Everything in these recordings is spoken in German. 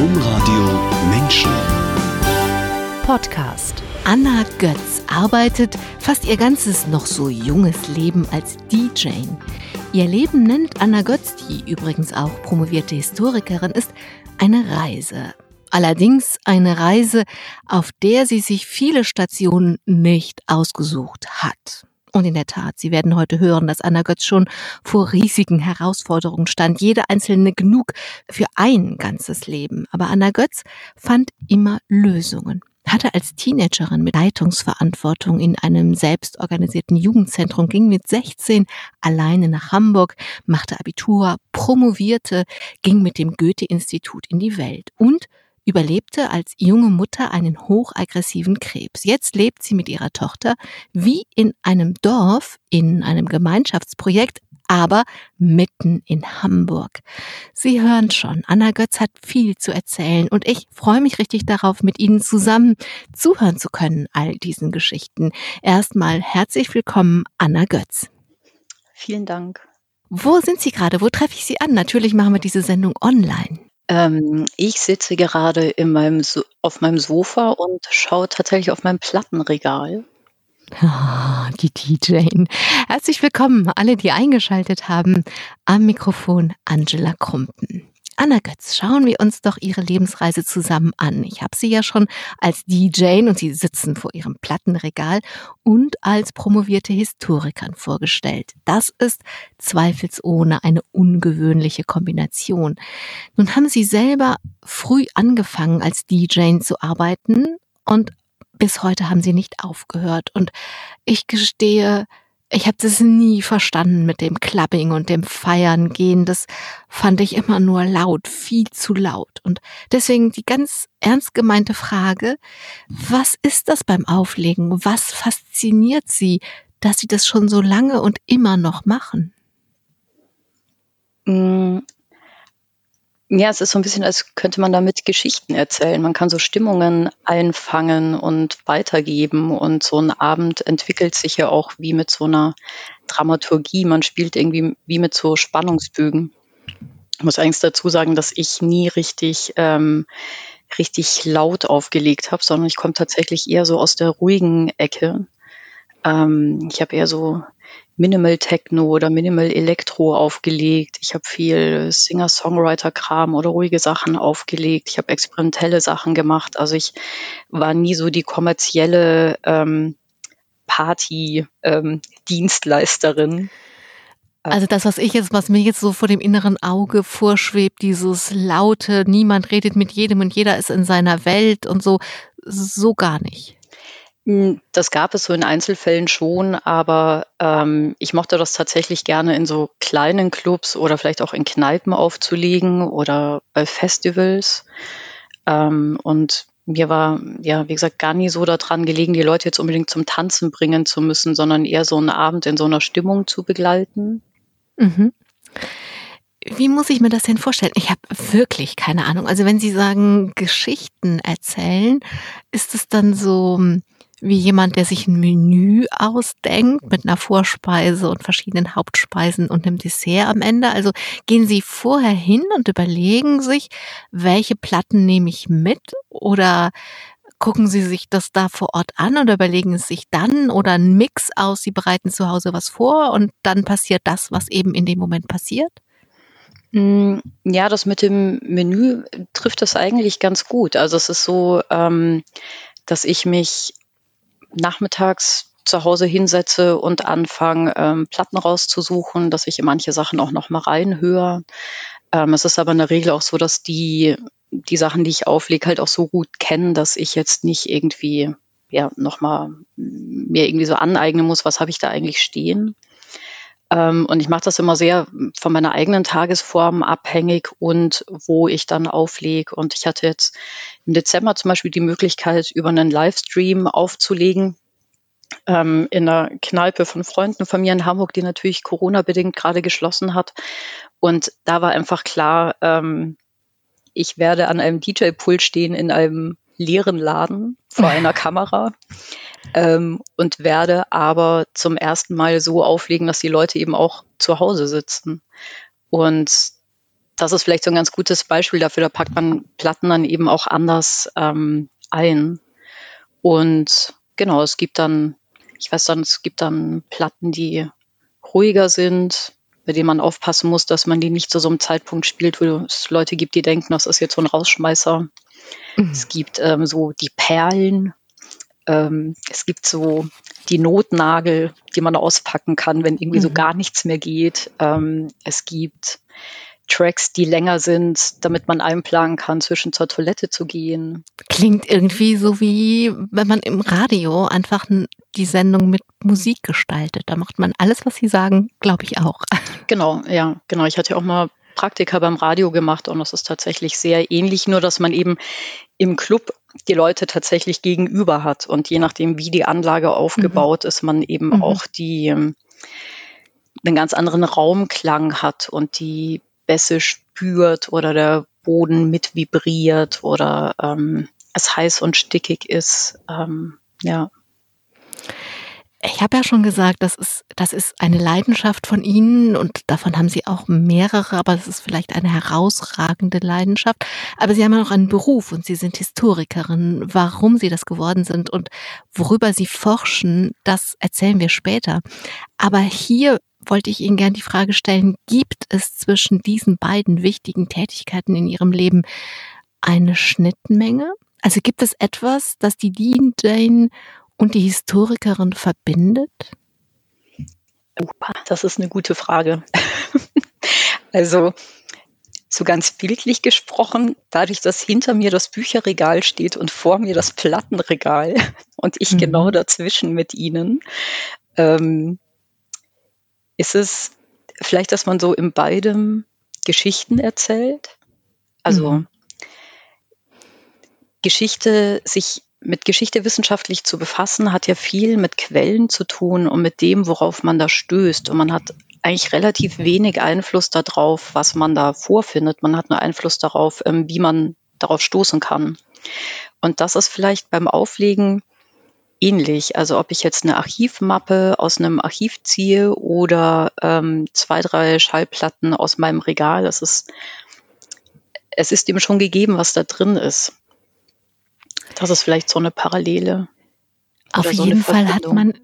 Domradio Menschen. Podcast. Anna Götz arbeitet fast ihr ganzes noch so junges Leben als DJ. Ihr Leben nennt Anna Götz, die übrigens auch promovierte Historikerin ist, eine Reise. Allerdings eine Reise, auf der sie sich viele Stationen nicht ausgesucht hat. Und in der Tat, Sie werden heute hören, dass Anna Götz schon vor riesigen Herausforderungen stand, jede einzelne genug für ein ganzes Leben. Aber Anna Götz fand immer Lösungen. Hatte als Teenagerin mit Leitungsverantwortung in einem selbstorganisierten Jugendzentrum, ging mit 16 alleine nach Hamburg, machte Abitur, promovierte, ging mit dem Goethe-Institut in die Welt. Und überlebte als junge Mutter einen hochaggressiven Krebs. Jetzt lebt sie mit ihrer Tochter wie in einem Dorf, in einem Gemeinschaftsprojekt, aber mitten in Hamburg. Sie hören schon, Anna Götz hat viel zu erzählen und ich freue mich richtig darauf, mit Ihnen zusammen zuhören zu können, all diesen Geschichten. Erstmal herzlich willkommen, Anna Götz. Vielen Dank. Wo sind Sie gerade? Wo treffe ich Sie an? Natürlich machen wir diese Sendung online. Ähm, ich sitze gerade in meinem so auf meinem Sofa und schaue tatsächlich auf mein Plattenregal. Ah, die DJ. Herzlich willkommen, alle, die eingeschaltet haben. Am Mikrofon Angela Krumpen. Anna Götz, schauen wir uns doch Ihre Lebensreise zusammen an. Ich habe Sie ja schon als DJ und Sie sitzen vor Ihrem Plattenregal und als promovierte Historikerin vorgestellt. Das ist zweifelsohne eine ungewöhnliche Kombination. Nun haben Sie selber früh angefangen als DJ zu arbeiten und bis heute haben Sie nicht aufgehört. Und ich gestehe, ich habe das nie verstanden mit dem Clubbing und dem Feiern gehen. Das fand ich immer nur laut, viel zu laut. Und deswegen die ganz ernst gemeinte Frage, was ist das beim Auflegen? Was fasziniert Sie, dass Sie das schon so lange und immer noch machen? Ja, es ist so ein bisschen, als könnte man damit Geschichten erzählen. Man kann so Stimmungen einfangen und weitergeben und so ein Abend entwickelt sich ja auch wie mit so einer Dramaturgie. Man spielt irgendwie wie mit so Spannungsbögen. Ich muss eigentlich dazu sagen, dass ich nie richtig ähm, richtig laut aufgelegt habe, sondern ich komme tatsächlich eher so aus der ruhigen Ecke. Ähm, ich habe eher so Minimal Techno oder Minimal Elektro aufgelegt. Ich habe viel Singer-Songwriter-Kram oder ruhige Sachen aufgelegt. Ich habe experimentelle Sachen gemacht. Also ich war nie so die kommerzielle ähm, Party-Dienstleisterin. Ähm, also das, was ich jetzt, was mir jetzt so vor dem inneren Auge vorschwebt, dieses laute, niemand redet mit jedem und jeder ist in seiner Welt und so, so gar nicht. Hm, das gab es so in Einzelfällen schon, aber ähm, ich mochte das tatsächlich gerne in so kleinen Clubs oder vielleicht auch in Kneipen aufzulegen oder bei Festivals. Ähm, und mir war, ja, wie gesagt, gar nie so daran gelegen, die Leute jetzt unbedingt zum Tanzen bringen zu müssen, sondern eher so einen Abend in so einer Stimmung zu begleiten. Mhm. Wie muss ich mir das denn vorstellen? Ich habe wirklich keine Ahnung. Also wenn Sie sagen Geschichten erzählen, ist es dann so wie jemand, der sich ein Menü ausdenkt mit einer Vorspeise und verschiedenen Hauptspeisen und einem Dessert am Ende. Also gehen Sie vorher hin und überlegen sich, welche Platten nehme ich mit oder gucken Sie sich das da vor Ort an oder überlegen es sich dann oder ein Mix aus, Sie bereiten zu Hause was vor und dann passiert das, was eben in dem Moment passiert? Hm, ja, das mit dem Menü trifft das eigentlich ganz gut. Also es ist so, ähm, dass ich mich nachmittags zu Hause hinsetze und anfange, ähm, Platten rauszusuchen, dass ich in manche Sachen auch noch mal reinhöre. Ähm, es ist aber in der Regel auch so, dass die, die Sachen, die ich auflege, halt auch so gut kennen, dass ich jetzt nicht irgendwie ja noch mal mir irgendwie so aneignen muss, was habe ich da eigentlich stehen. Ähm, und ich mache das immer sehr von meiner eigenen Tagesform abhängig und wo ich dann auflege. Und ich hatte jetzt im Dezember zum Beispiel die Möglichkeit, über einen Livestream aufzulegen ähm, in einer Kneipe von Freunden von mir in Hamburg, die natürlich Corona-bedingt gerade geschlossen hat. Und da war einfach klar, ähm, ich werde an einem DJ-Pult stehen in einem leeren Laden vor einer Kamera ähm, und werde aber zum ersten Mal so auflegen, dass die Leute eben auch zu Hause sitzen. Und das ist vielleicht so ein ganz gutes Beispiel dafür. Da packt man Platten dann eben auch anders ähm, ein. Und genau, es gibt dann, ich weiß dann, es gibt dann Platten, die ruhiger sind, bei denen man aufpassen muss, dass man die nicht zu so einem Zeitpunkt spielt, wo es Leute gibt, die denken, das ist jetzt so ein Rausschmeißer. Mhm. Es gibt ähm, so die Perlen. Ähm, es gibt so die Notnagel, die man auspacken kann, wenn irgendwie mhm. so gar nichts mehr geht. Ähm, es gibt Tracks, die länger sind, damit man einplanen kann, zwischen zur Toilette zu gehen. Klingt irgendwie so wie, wenn man im Radio einfach die Sendung mit Musik gestaltet. Da macht man alles, was Sie sagen, glaube ich auch. Genau, ja, genau. Ich hatte auch mal Praktika beim Radio gemacht und das ist tatsächlich sehr ähnlich, nur dass man eben im Club die Leute tatsächlich gegenüber hat und je nachdem, wie die Anlage aufgebaut mhm. ist, man eben mhm. auch die ähm, einen ganz anderen Raumklang hat und die Bässe spürt oder der Boden mit vibriert oder ähm, es heiß und stickig ist. Ähm, ja. Ich habe ja schon gesagt, das ist, das ist eine Leidenschaft von Ihnen und davon haben Sie auch mehrere, aber es ist vielleicht eine herausragende Leidenschaft. Aber Sie haben ja noch einen Beruf und Sie sind Historikerin. Warum Sie das geworden sind und worüber Sie forschen, das erzählen wir später. Aber hier wollte ich Ihnen gerne die Frage stellen, gibt es zwischen diesen beiden wichtigen Tätigkeiten in Ihrem Leben eine Schnittmenge? Also gibt es etwas, das die Dean Jane und die Historikerin verbindet? Das ist eine gute Frage. also so ganz bildlich gesprochen, dadurch, dass hinter mir das Bücherregal steht und vor mir das Plattenregal und ich mhm. genau dazwischen mit ihnen, ähm, ist es vielleicht, dass man so in beidem Geschichten erzählt? Also mhm. Geschichte, sich mit Geschichte wissenschaftlich zu befassen, hat ja viel mit Quellen zu tun und mit dem, worauf man da stößt. Und man hat eigentlich relativ wenig Einfluss darauf, was man da vorfindet. Man hat nur Einfluss darauf, ähm, wie man darauf stoßen kann. Und das ist vielleicht beim Auflegen ähnlich. Also ob ich jetzt eine Archivmappe aus einem Archiv ziehe oder ähm, zwei, drei Schallplatten aus meinem Regal, das ist, es ist ihm schon gegeben, was da drin ist. Das ist vielleicht so eine Parallele. Auf so jeden Fall hat man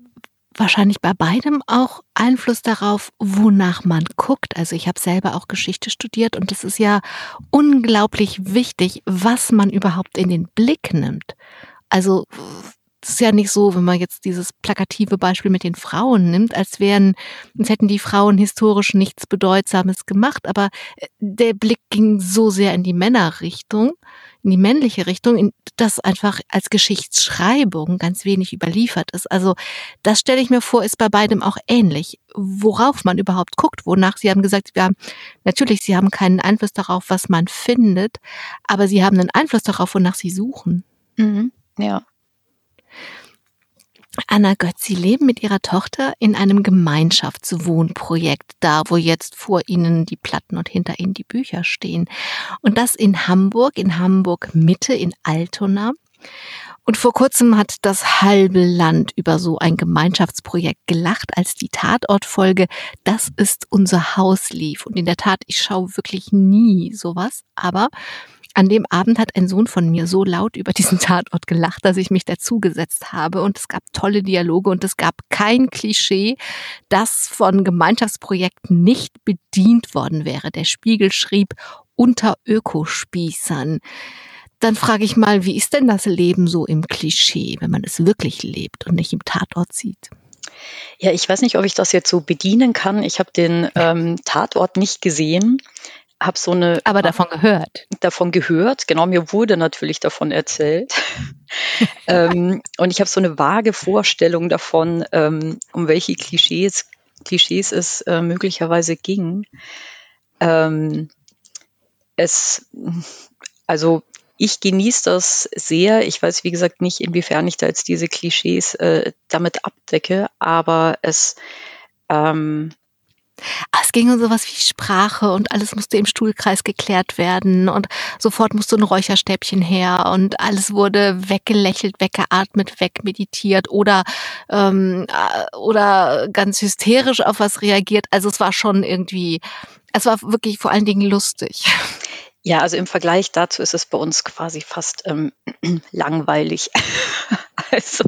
wahrscheinlich bei beidem auch Einfluss darauf, wonach man guckt. Also ich habe selber auch Geschichte studiert und es ist ja unglaublich wichtig, was man überhaupt in den Blick nimmt. Also es ist ja nicht so, wenn man jetzt dieses plakative Beispiel mit den Frauen nimmt, als wären, als hätten die Frauen historisch nichts Bedeutsames gemacht, aber äh, der Blick ging so sehr in die Männerrichtung, in die männliche Richtung, dass einfach als Geschichtsschreibung ganz wenig überliefert ist. Also das stelle ich mir vor, ist bei beidem auch ähnlich. Worauf man überhaupt guckt, wonach Sie haben gesagt, ja, natürlich, Sie haben keinen Einfluss darauf, was man findet, aber Sie haben einen Einfluss darauf, wonach Sie suchen. Mhm. Ja, Anna Götz, Sie leben mit Ihrer Tochter in einem Gemeinschaftswohnprojekt, da wo jetzt vor Ihnen die Platten und hinter Ihnen die Bücher stehen. Und das in Hamburg, in Hamburg Mitte, in Altona. Und vor kurzem hat das halbe Land über so ein Gemeinschaftsprojekt gelacht, als die Tatortfolge Das ist unser Haus lief. Und in der Tat, ich schaue wirklich nie sowas, aber an dem Abend hat ein Sohn von mir so laut über diesen Tatort gelacht, dass ich mich dazugesetzt habe und es gab tolle Dialoge und es gab kein Klischee, das von Gemeinschaftsprojekten nicht bedient worden wäre. Der Spiegel schrieb unter Ökospießern. Dann frage ich mal, wie ist denn das Leben so im Klischee, wenn man es wirklich lebt und nicht im Tatort sieht? Ja, ich weiß nicht, ob ich das jetzt so bedienen kann. Ich habe den ähm, Tatort nicht gesehen habe so eine. Aber davon gehört. Davon gehört, genau. Mir wurde natürlich davon erzählt. ähm, und ich habe so eine vage Vorstellung davon, ähm, um welche Klischees, Klischees es äh, möglicherweise ging. Ähm, es, also ich genieße das sehr. Ich weiß, wie gesagt, nicht, inwiefern ich da jetzt diese Klischees äh, damit abdecke, aber es ähm, Ah, es ging um sowas wie Sprache und alles musste im Stuhlkreis geklärt werden und sofort musste ein Räucherstäbchen her und alles wurde weggelächelt, weggeatmet, wegmeditiert oder ähm, äh, oder ganz hysterisch auf was reagiert. Also es war schon irgendwie Es war wirklich vor allen Dingen lustig. Ja, also im Vergleich dazu ist es bei uns quasi fast ähm, langweilig. also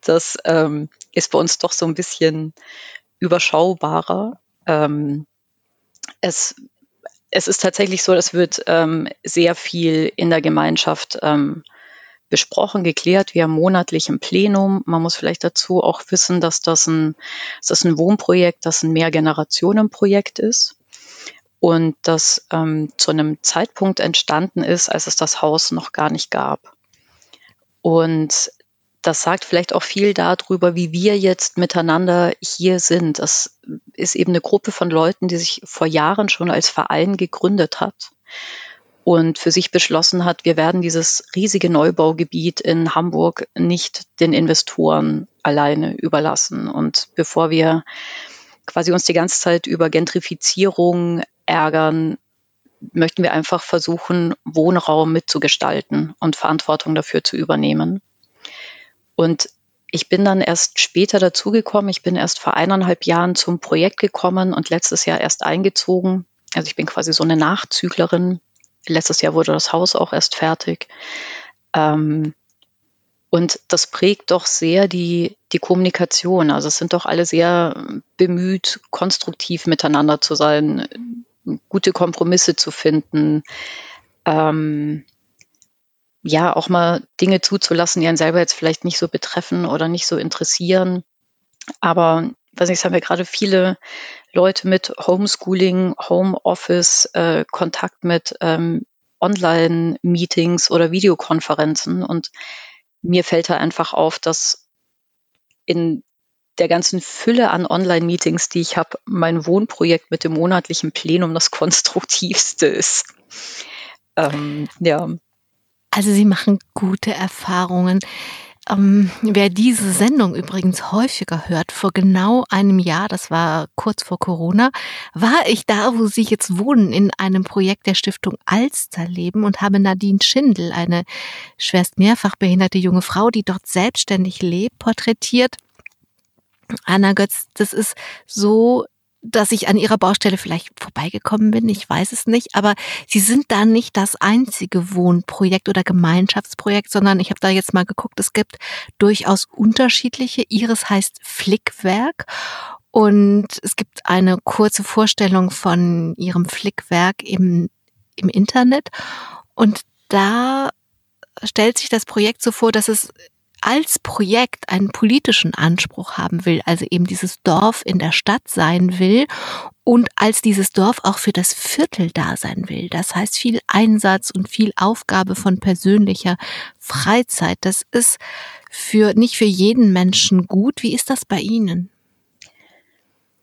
das ähm, ist bei uns doch so ein bisschen überschaubarer. Ähm, es, es ist tatsächlich so, es wird ähm, sehr viel in der Gemeinschaft ähm, besprochen, geklärt. Wir haben monatlich ein Plenum. Man muss vielleicht dazu auch wissen, dass das ein, das ein Wohnprojekt, das ein Mehrgenerationenprojekt ist und das ähm, zu einem Zeitpunkt entstanden ist, als es das Haus noch gar nicht gab. Und das sagt vielleicht auch viel darüber, wie wir jetzt miteinander hier sind. Das ist eben eine Gruppe von Leuten, die sich vor Jahren schon als Verein gegründet hat und für sich beschlossen hat, wir werden dieses riesige Neubaugebiet in Hamburg nicht den Investoren alleine überlassen. Und bevor wir quasi uns die ganze Zeit über Gentrifizierung ärgern, möchten wir einfach versuchen, Wohnraum mitzugestalten und Verantwortung dafür zu übernehmen. Und ich bin dann erst später dazugekommen. Ich bin erst vor eineinhalb Jahren zum Projekt gekommen und letztes Jahr erst eingezogen. Also ich bin quasi so eine Nachzüglerin Letztes Jahr wurde das Haus auch erst fertig. Ähm, und das prägt doch sehr die, die Kommunikation. Also es sind doch alle sehr bemüht, konstruktiv miteinander zu sein, gute Kompromisse zu finden. Ähm, ja, auch mal Dinge zuzulassen, die einen selber jetzt vielleicht nicht so betreffen oder nicht so interessieren. Aber weiß nicht, es ja gerade viele Leute mit Homeschooling, Homeoffice, äh, Kontakt mit ähm, Online-Meetings oder Videokonferenzen. Und mir fällt da einfach auf, dass in der ganzen Fülle an Online-Meetings, die ich habe, mein Wohnprojekt mit dem monatlichen Plenum das konstruktivste ist. Ähm, ja. Also Sie machen gute Erfahrungen. Ähm, wer diese Sendung übrigens häufiger hört, vor genau einem Jahr, das war kurz vor Corona, war ich da, wo Sie jetzt wohnen, in einem Projekt der Stiftung Alsterleben und habe Nadine Schindel, eine schwerst mehrfach behinderte junge Frau, die dort selbstständig lebt, porträtiert. Anna Götz, das ist so dass ich an ihrer Baustelle vielleicht vorbeigekommen bin, ich weiß es nicht, aber sie sind da nicht das einzige Wohnprojekt oder Gemeinschaftsprojekt, sondern ich habe da jetzt mal geguckt, es gibt durchaus unterschiedliche. Ihres heißt Flickwerk und es gibt eine kurze Vorstellung von ihrem Flickwerk im, im Internet und da stellt sich das Projekt so vor, dass es als Projekt einen politischen Anspruch haben will, also eben dieses Dorf in der Stadt sein will und als dieses Dorf auch für das Viertel da sein will. Das heißt viel Einsatz und viel Aufgabe von persönlicher Freizeit. Das ist für nicht für jeden Menschen gut. Wie ist das bei Ihnen?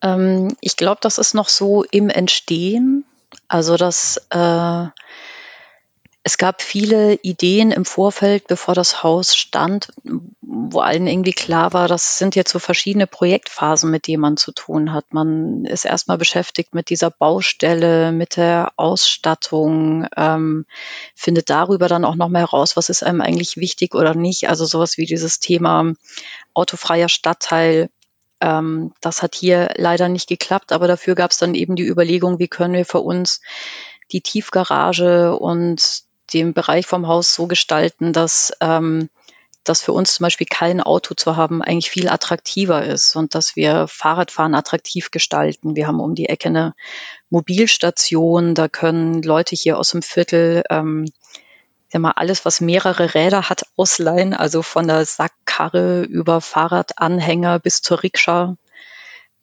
Ähm, ich glaube, das ist noch so im Entstehen. Also das äh, es gab viele Ideen im Vorfeld, bevor das Haus stand, wo allen irgendwie klar war, das sind jetzt so verschiedene Projektphasen, mit denen man zu tun hat. Man ist erstmal beschäftigt mit dieser Baustelle, mit der Ausstattung, ähm, findet darüber dann auch nochmal heraus, was ist einem eigentlich wichtig oder nicht. Also sowas wie dieses Thema autofreier Stadtteil, ähm, das hat hier leider nicht geklappt, aber dafür gab es dann eben die Überlegung, wie können wir für uns die Tiefgarage und den Bereich vom Haus so gestalten, dass ähm, dass für uns zum Beispiel kein Auto zu haben eigentlich viel attraktiver ist und dass wir Fahrradfahren attraktiv gestalten. Wir haben um die Ecke eine Mobilstation, da können Leute hier aus dem Viertel ähm, mal alles, was mehrere Räder hat, ausleihen, also von der Sackkarre über Fahrradanhänger bis zur Rikscha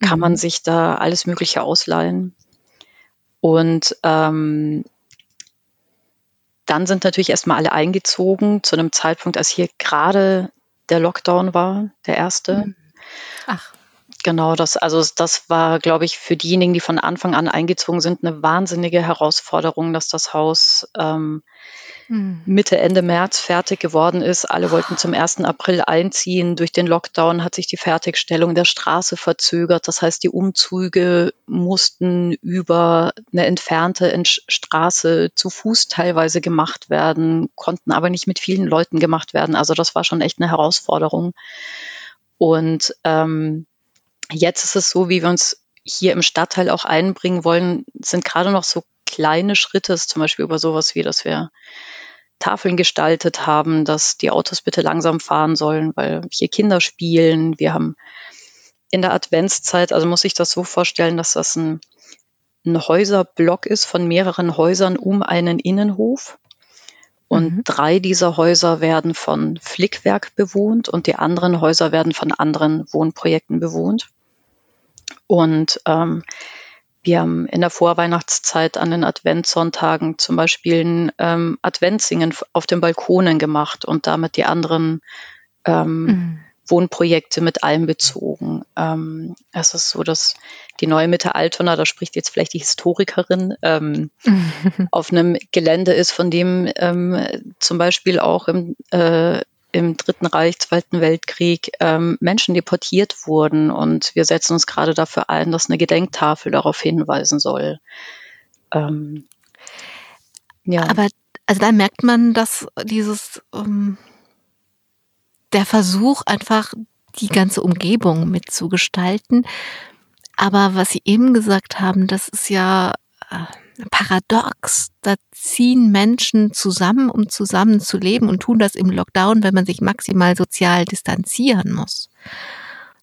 kann mhm. man sich da alles Mögliche ausleihen. Und ähm, dann sind natürlich erstmal alle eingezogen zu einem Zeitpunkt, als hier gerade der Lockdown war, der erste. Mhm. Ach. Genau, das, also das war, glaube ich, für diejenigen, die von Anfang an eingezogen sind, eine wahnsinnige Herausforderung, dass das Haus ähm, hm. Mitte, Ende März fertig geworden ist. Alle wollten zum 1. April einziehen. Durch den Lockdown hat sich die Fertigstellung der Straße verzögert. Das heißt, die Umzüge mussten über eine entfernte Straße zu Fuß teilweise gemacht werden, konnten aber nicht mit vielen Leuten gemacht werden. Also das war schon echt eine Herausforderung. Und ähm, jetzt ist es so, wie wir uns hier im Stadtteil auch einbringen wollen, sind gerade noch so kleine Schritte, zum Beispiel über sowas wie, dass wir Tafeln gestaltet haben, dass die Autos bitte langsam fahren sollen, weil hier Kinder spielen. Wir haben in der Adventszeit, also muss ich das so vorstellen, dass das ein, ein Häuserblock ist von mehreren Häusern um einen Innenhof. Und mhm. drei dieser Häuser werden von Flickwerk bewohnt und die anderen Häuser werden von anderen Wohnprojekten bewohnt. Und ähm, wir haben in der Vorweihnachtszeit an den Adventssonntagen zum Beispiel ein ähm, Adventssingen auf den Balkonen gemacht und damit die anderen ähm, mhm. Wohnprojekte mit einbezogen. Ähm, es ist so, dass die neue Mitte Altona, da spricht jetzt vielleicht die Historikerin, ähm, auf einem Gelände ist, von dem ähm, zum Beispiel auch im äh, im Dritten Reich, Zweiten Weltkrieg ähm, Menschen deportiert wurden. Und wir setzen uns gerade dafür ein, dass eine Gedenktafel darauf hinweisen soll. Ähm, ja. Aber also da merkt man, dass dieses ähm, der Versuch einfach die ganze Umgebung mitzugestalten. Aber was Sie eben gesagt haben, das ist ja äh, paradox. Da ziehen Menschen zusammen, um zusammen zu leben und tun das im Lockdown, wenn man sich maximal sozial distanzieren muss.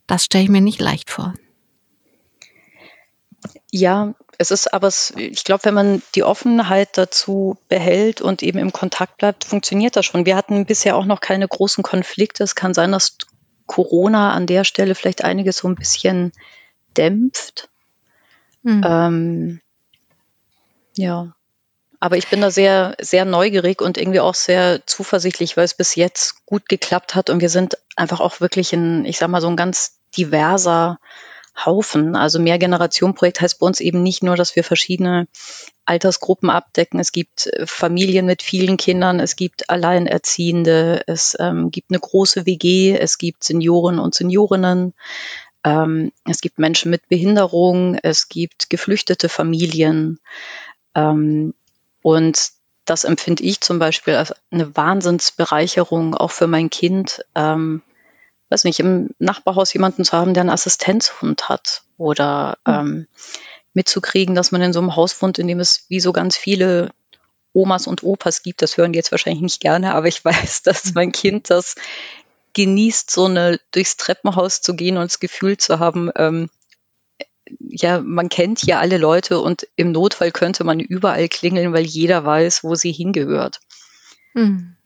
Das stelle ich mir nicht leicht vor. Ja, es ist aber, ich glaube, wenn man die Offenheit dazu behält und eben im Kontakt bleibt, funktioniert das schon. Wir hatten bisher auch noch keine großen Konflikte. Es kann sein, dass Corona an der Stelle vielleicht einiges so ein bisschen dämpft. Hm. Ähm, ja. Aber ich bin da sehr, sehr neugierig und irgendwie auch sehr zuversichtlich, weil es bis jetzt gut geklappt hat und wir sind einfach auch wirklich ein, ich sag mal, so ein ganz diverser Haufen. Also Mehrgenerationenprojekt heißt bei uns eben nicht nur, dass wir verschiedene Altersgruppen abdecken. Es gibt äh, Familien mit vielen Kindern, es gibt Alleinerziehende, es ähm, gibt eine große WG, es gibt Senioren und Seniorinnen, ähm, es gibt Menschen mit Behinderung, es gibt geflüchtete Familien. Ähm, und das empfinde ich zum Beispiel als eine Wahnsinnsbereicherung auch für mein Kind. Ähm, weiß nicht, im Nachbarhaus jemanden zu haben, der einen Assistenzhund hat oder mhm. ähm, mitzukriegen, dass man in so einem Haus wohnt, in dem es wie so ganz viele Omas und Opas gibt. Das hören die jetzt wahrscheinlich nicht gerne, aber ich weiß, dass hm. mein Kind das genießt, so eine durchs Treppenhaus zu gehen und das Gefühl zu haben, ähm, ja, man kennt hier alle Leute und im Notfall könnte man überall klingeln, weil jeder weiß, wo sie hingehört. Hm.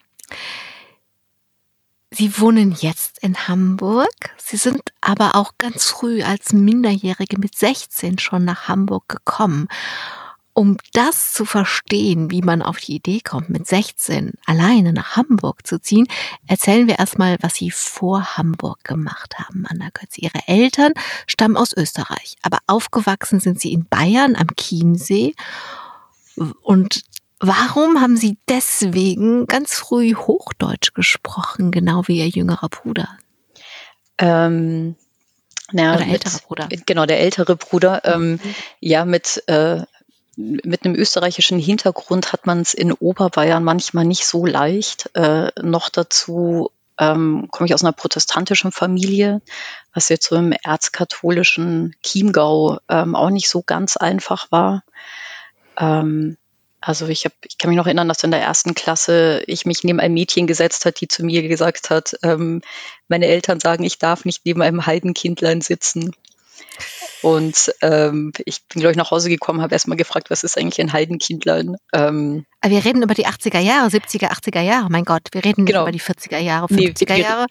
Sie wohnen jetzt in Hamburg. Sie sind aber auch ganz früh als Minderjährige mit 16 schon nach Hamburg gekommen. Um das zu verstehen, wie man auf die Idee kommt, mit 16 alleine nach Hamburg zu ziehen, erzählen wir erstmal, was Sie vor Hamburg gemacht haben, Anna Götz. Ihre Eltern stammen aus Österreich, aber aufgewachsen sind Sie in Bayern am Chiemsee. Und warum haben Sie deswegen ganz früh Hochdeutsch gesprochen, genau wie Ihr jüngerer Bruder? Ähm, na, Oder älterer mit, Bruder. Genau, der ältere Bruder. Ähm, mhm. Ja, mit äh, mit einem österreichischen Hintergrund hat man es in Oberbayern manchmal nicht so leicht. Äh, noch dazu ähm, komme ich aus einer protestantischen Familie, was jetzt so im erzkatholischen Chiemgau ähm, auch nicht so ganz einfach war. Ähm, also ich, hab, ich kann mich noch erinnern, dass in der ersten Klasse ich mich neben ein Mädchen gesetzt hat, die zu mir gesagt hat, ähm, meine Eltern sagen, ich darf nicht neben einem Heidenkindlein sitzen. Und ähm, ich bin, glaube ich, nach Hause gekommen, habe erstmal gefragt, was ist eigentlich ein Heidenkindlein? Ähm, Aber wir reden über die 80er Jahre, 70er, 80er Jahre, mein Gott, wir reden nicht genau. über die 40er Jahre, 50er nee, Jahre.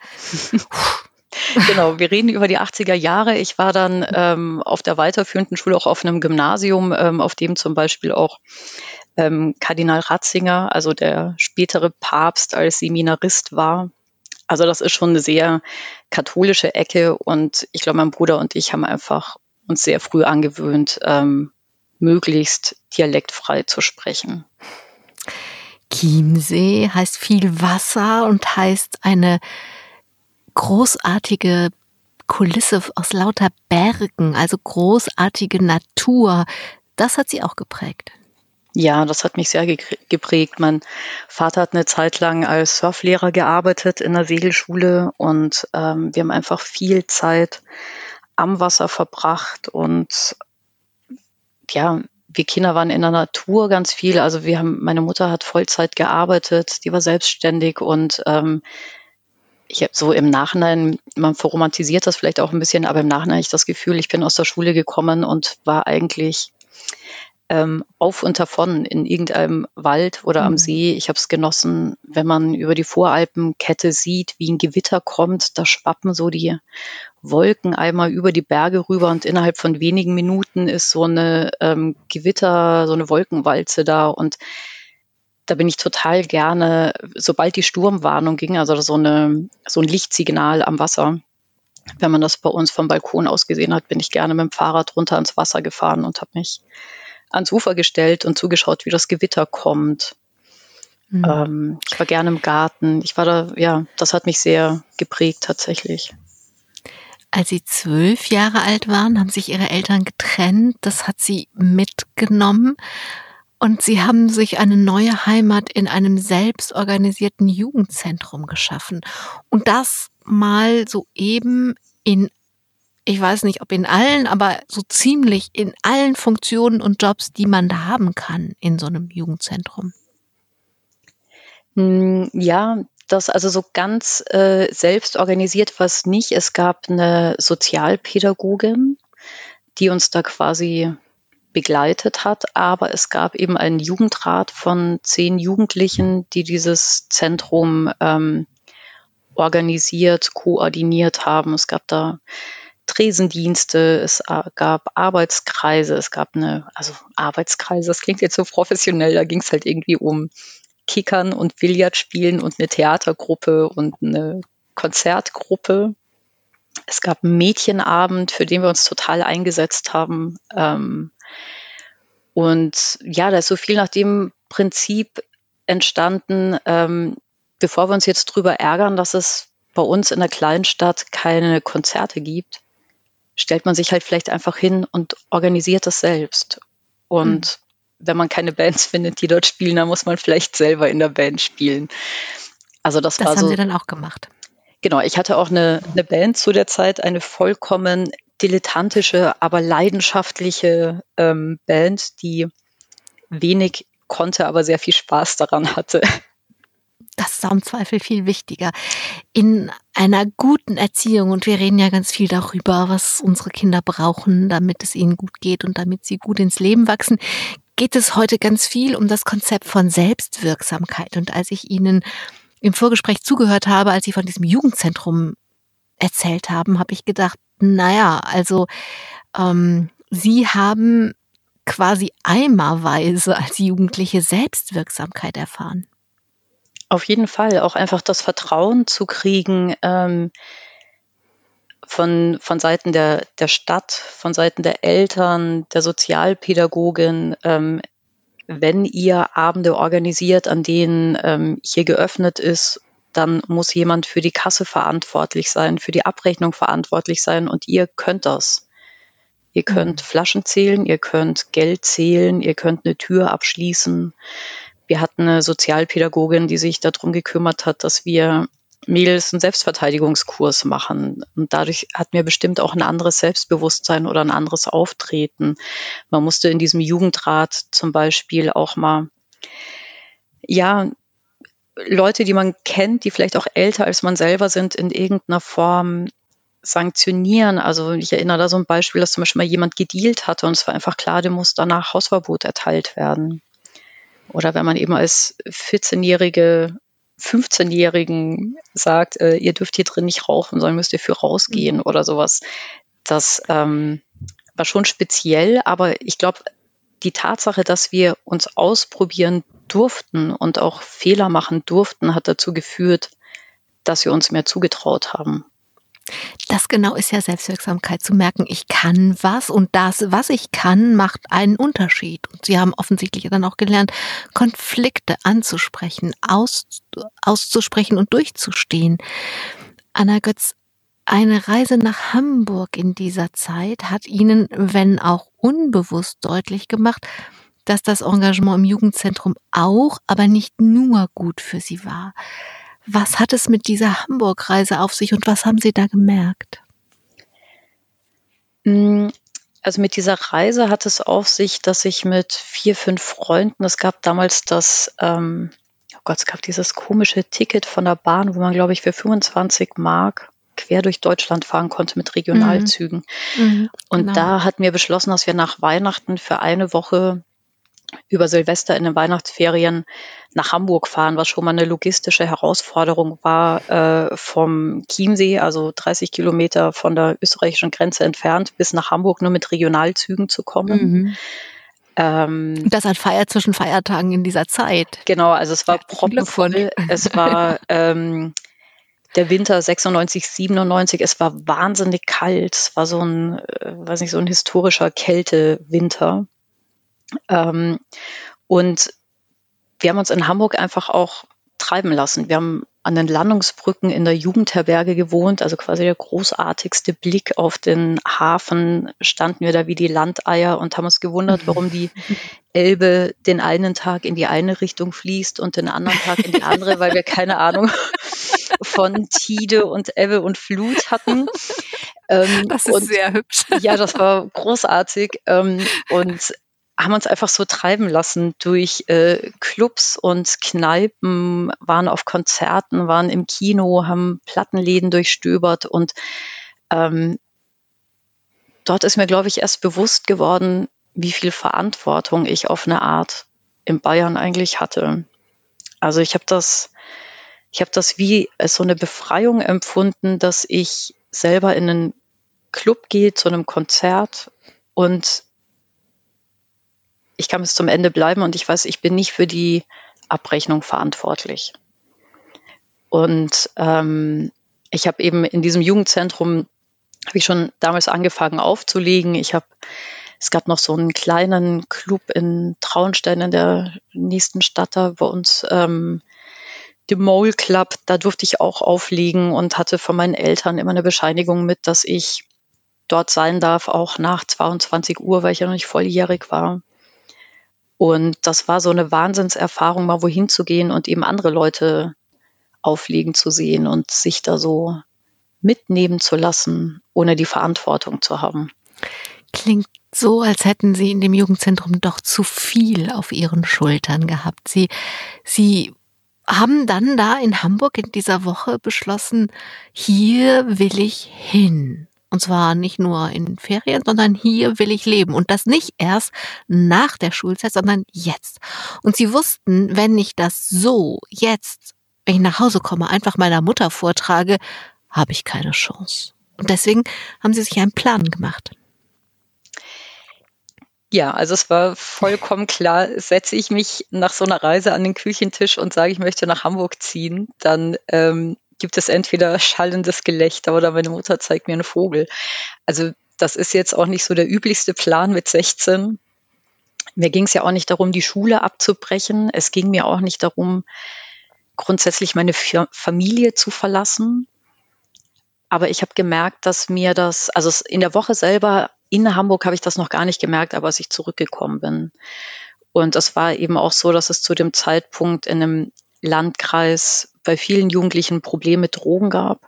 genau, wir reden über die 80er Jahre. Ich war dann ähm, auf der weiterführenden Schule auch auf einem Gymnasium, ähm, auf dem zum Beispiel auch ähm, Kardinal Ratzinger, also der spätere Papst, als Seminarist war. Also das ist schon eine sehr katholische Ecke und ich glaube, mein Bruder und ich haben einfach uns sehr früh angewöhnt, ähm, möglichst dialektfrei zu sprechen. Chiemsee heißt viel Wasser und heißt eine großartige Kulisse aus lauter Bergen, also großartige Natur. Das hat sie auch geprägt. Ja, das hat mich sehr geprägt. Mein Vater hat eine Zeit lang als Surflehrer gearbeitet in der Segelschule und ähm, wir haben einfach viel Zeit am Wasser verbracht und ja, wir Kinder waren in der Natur ganz viel. Also wir haben, meine Mutter hat Vollzeit gearbeitet, die war selbstständig und ähm, ich habe so im Nachhinein, man verromantisiert das vielleicht auch ein bisschen, aber im Nachhinein habe ich das Gefühl, ich bin aus der Schule gekommen und war eigentlich ähm, auf und davon in irgendeinem Wald oder am mhm. See. Ich habe es genossen, wenn man über die Voralpenkette sieht, wie ein Gewitter kommt, da schwappen so die Wolken einmal über die Berge rüber und innerhalb von wenigen Minuten ist so eine ähm, Gewitter, so eine Wolkenwalze da und da bin ich total gerne, sobald die Sturmwarnung ging, also so, eine, so ein Lichtsignal am Wasser, wenn man das bei uns vom Balkon aus gesehen hat, bin ich gerne mit dem Fahrrad runter ins Wasser gefahren und habe mich ans Ufer gestellt und zugeschaut, wie das Gewitter kommt. Mhm. Ähm, ich war gerne im Garten. Ich war da, ja, das hat mich sehr geprägt tatsächlich. Als Sie zwölf Jahre alt waren, haben sich Ihre Eltern getrennt. Das hat Sie mitgenommen. Und Sie haben sich eine neue Heimat in einem selbstorganisierten Jugendzentrum geschaffen. Und das mal so eben in ich weiß nicht, ob in allen, aber so ziemlich in allen Funktionen und Jobs, die man da haben kann in so einem Jugendzentrum. Hm, ja, das also so ganz äh, selbst organisiert war es nicht. Es gab eine Sozialpädagogin, die uns da quasi begleitet hat, aber es gab eben einen Jugendrat von zehn Jugendlichen, die dieses Zentrum ähm, organisiert, koordiniert haben. Es gab da Tresendienste, es gab Arbeitskreise, es gab eine, also Arbeitskreise, das klingt jetzt so professionell, da ging es halt irgendwie um Kickern und Billardspielen und eine Theatergruppe und eine Konzertgruppe. Es gab einen Mädchenabend, für den wir uns total eingesetzt haben. Ähm, und ja, da ist so viel nach dem Prinzip entstanden, ähm, bevor wir uns jetzt drüber ärgern, dass es bei uns in der Kleinstadt keine Konzerte gibt, stellt man sich halt vielleicht einfach hin und organisiert das selbst. Und mhm. wenn man keine Bands findet, die dort spielen, dann muss man vielleicht selber in der Band spielen. Also das, das war so. Das haben Sie dann auch gemacht. Genau, ich hatte auch eine, eine Band zu der Zeit, eine vollkommen dilettantische, aber leidenschaftliche ähm, Band, die wenig konnte, aber sehr viel Spaß daran hatte das ist im Zweifel viel wichtiger. In einer guten Erziehung, und wir reden ja ganz viel darüber, was unsere Kinder brauchen, damit es ihnen gut geht und damit sie gut ins Leben wachsen, geht es heute ganz viel um das Konzept von Selbstwirksamkeit. Und als ich Ihnen im Vorgespräch zugehört habe, als Sie von diesem Jugendzentrum erzählt haben, habe ich gedacht, naja, also ähm, Sie haben quasi eimerweise als Jugendliche Selbstwirksamkeit erfahren. Auf jeden Fall auch einfach das Vertrauen zu kriegen ähm, von, von Seiten der, der Stadt, von Seiten der Eltern, der Sozialpädagogin, ähm, wenn ihr Abende organisiert, an denen ähm, hier geöffnet ist, dann muss jemand für die Kasse verantwortlich sein, für die Abrechnung verantwortlich sein und ihr könnt das. Ihr könnt mhm. Flaschen zählen, ihr könnt Geld zählen, ihr könnt eine Tür abschließen, wir hatten eine Sozialpädagogin, die sich darum gekümmert hat, dass wir Mädels einen Selbstverteidigungskurs machen. Und dadurch hatten wir bestimmt auch ein anderes Selbstbewusstsein oder ein anderes Auftreten. Man musste in diesem Jugendrat zum Beispiel auch mal, ja, Leute, die man kennt, die vielleicht auch älter als man selber sind, in irgendeiner Form sanktionieren. Also ich erinnere da so ein Beispiel, dass zum Beispiel mal jemand gedealt hatte und es war einfach klar, dem muss danach Hausverbot erteilt werden. Oder wenn man eben als 14-jährige 15-Jährigen sagt, äh, ihr dürft hier drin nicht rauchen, sondern müsst ihr für rausgehen mhm. oder sowas. Das ähm, war schon speziell, aber ich glaube, die Tatsache, dass wir uns ausprobieren durften und auch Fehler machen durften, hat dazu geführt, dass wir uns mehr zugetraut haben. Das genau ist ja Selbstwirksamkeit, zu merken, ich kann was und das, was ich kann, macht einen Unterschied. Und Sie haben offensichtlich dann auch gelernt, Konflikte anzusprechen, aus, auszusprechen und durchzustehen. Anna Götz, eine Reise nach Hamburg in dieser Zeit hat Ihnen, wenn auch unbewusst deutlich gemacht, dass das Engagement im Jugendzentrum auch, aber nicht nur gut für Sie war. Was hat es mit dieser Hamburg-Reise auf sich und was haben Sie da gemerkt? Mm, also mit dieser Reise hat es auf sich, dass ich mit vier, fünf Freunden, es gab damals das, ähm, oh Gott, es gab dieses komische Ticket von der Bahn, wo man, glaube ich, für 25 Mark quer durch Deutschland fahren konnte mit Regionalzügen. Mhm. Mhm, und genau. da hatten wir beschlossen, dass wir nach Weihnachten für eine Woche über Silvester in den Weihnachtsferien nach Hamburg fahren, was schon mal eine logistische Herausforderung war, äh, vom Chiemsee, also 30 Kilometer von der österreichischen Grenze entfernt, bis nach Hamburg nur mit Regionalzügen zu kommen. Mhm. Ähm, das hat Feier zwischen Feiertagen in dieser Zeit. Genau, also es war proppenvoll. Es war ähm, der Winter 96, 97. Es war wahnsinnig kalt. Es war so ein, äh, weiß nicht, so ein historischer Kältewinter. Ähm, und wir haben uns in Hamburg einfach auch treiben lassen. Wir haben an den Landungsbrücken in der Jugendherberge gewohnt, also quasi der großartigste Blick auf den Hafen, standen wir da wie die Landeier und haben uns gewundert, warum die Elbe den einen Tag in die eine Richtung fließt und den anderen Tag in die andere, weil wir keine Ahnung von Tide und Ebbe und Flut hatten. Ähm, das ist und, sehr hübsch. Ja, das war großartig. Ähm, und haben uns einfach so treiben lassen durch äh, Clubs und Kneipen, waren auf Konzerten, waren im Kino, haben Plattenläden durchstöbert und ähm, dort ist mir, glaube ich, erst bewusst geworden, wie viel Verantwortung ich auf eine Art in Bayern eigentlich hatte. Also ich habe das, ich habe das wie so eine Befreiung empfunden, dass ich selber in einen Club gehe zu einem Konzert und ich kann bis zum Ende bleiben und ich weiß, ich bin nicht für die Abrechnung verantwortlich. Und ähm, ich habe eben in diesem Jugendzentrum, habe ich schon damals angefangen aufzulegen. Ich habe, es gab noch so einen kleinen Club in Traunstein in der nächsten Stadt da bei uns, ähm, The Mole Club, da durfte ich auch auflegen und hatte von meinen Eltern immer eine Bescheinigung mit, dass ich dort sein darf, auch nach 22 Uhr, weil ich ja noch nicht volljährig war. Und das war so eine Wahnsinnserfahrung, mal wohin zu gehen und eben andere Leute auflegen zu sehen und sich da so mitnehmen zu lassen, ohne die Verantwortung zu haben. Klingt so, als hätten Sie in dem Jugendzentrum doch zu viel auf Ihren Schultern gehabt. Sie, Sie haben dann da in Hamburg in dieser Woche beschlossen, hier will ich hin. Und zwar nicht nur in Ferien, sondern hier will ich leben. Und das nicht erst nach der Schulzeit, sondern jetzt. Und sie wussten, wenn ich das so jetzt, wenn ich nach Hause komme, einfach meiner Mutter vortrage, habe ich keine Chance. Und deswegen haben sie sich einen Plan gemacht. Ja, also es war vollkommen klar, setze ich mich nach so einer Reise an den Küchentisch und sage, ich möchte nach Hamburg ziehen, dann ähm, gibt es entweder schallendes Gelächter oder meine Mutter zeigt mir einen Vogel. Also das ist jetzt auch nicht so der üblichste Plan mit 16. Mir ging es ja auch nicht darum, die Schule abzubrechen. Es ging mir auch nicht darum, grundsätzlich meine Familie zu verlassen. Aber ich habe gemerkt, dass mir das, also in der Woche selber in Hamburg habe ich das noch gar nicht gemerkt, aber als ich zurückgekommen bin. Und es war eben auch so, dass es zu dem Zeitpunkt in einem Landkreis bei vielen Jugendlichen Probleme mit Drogen gab.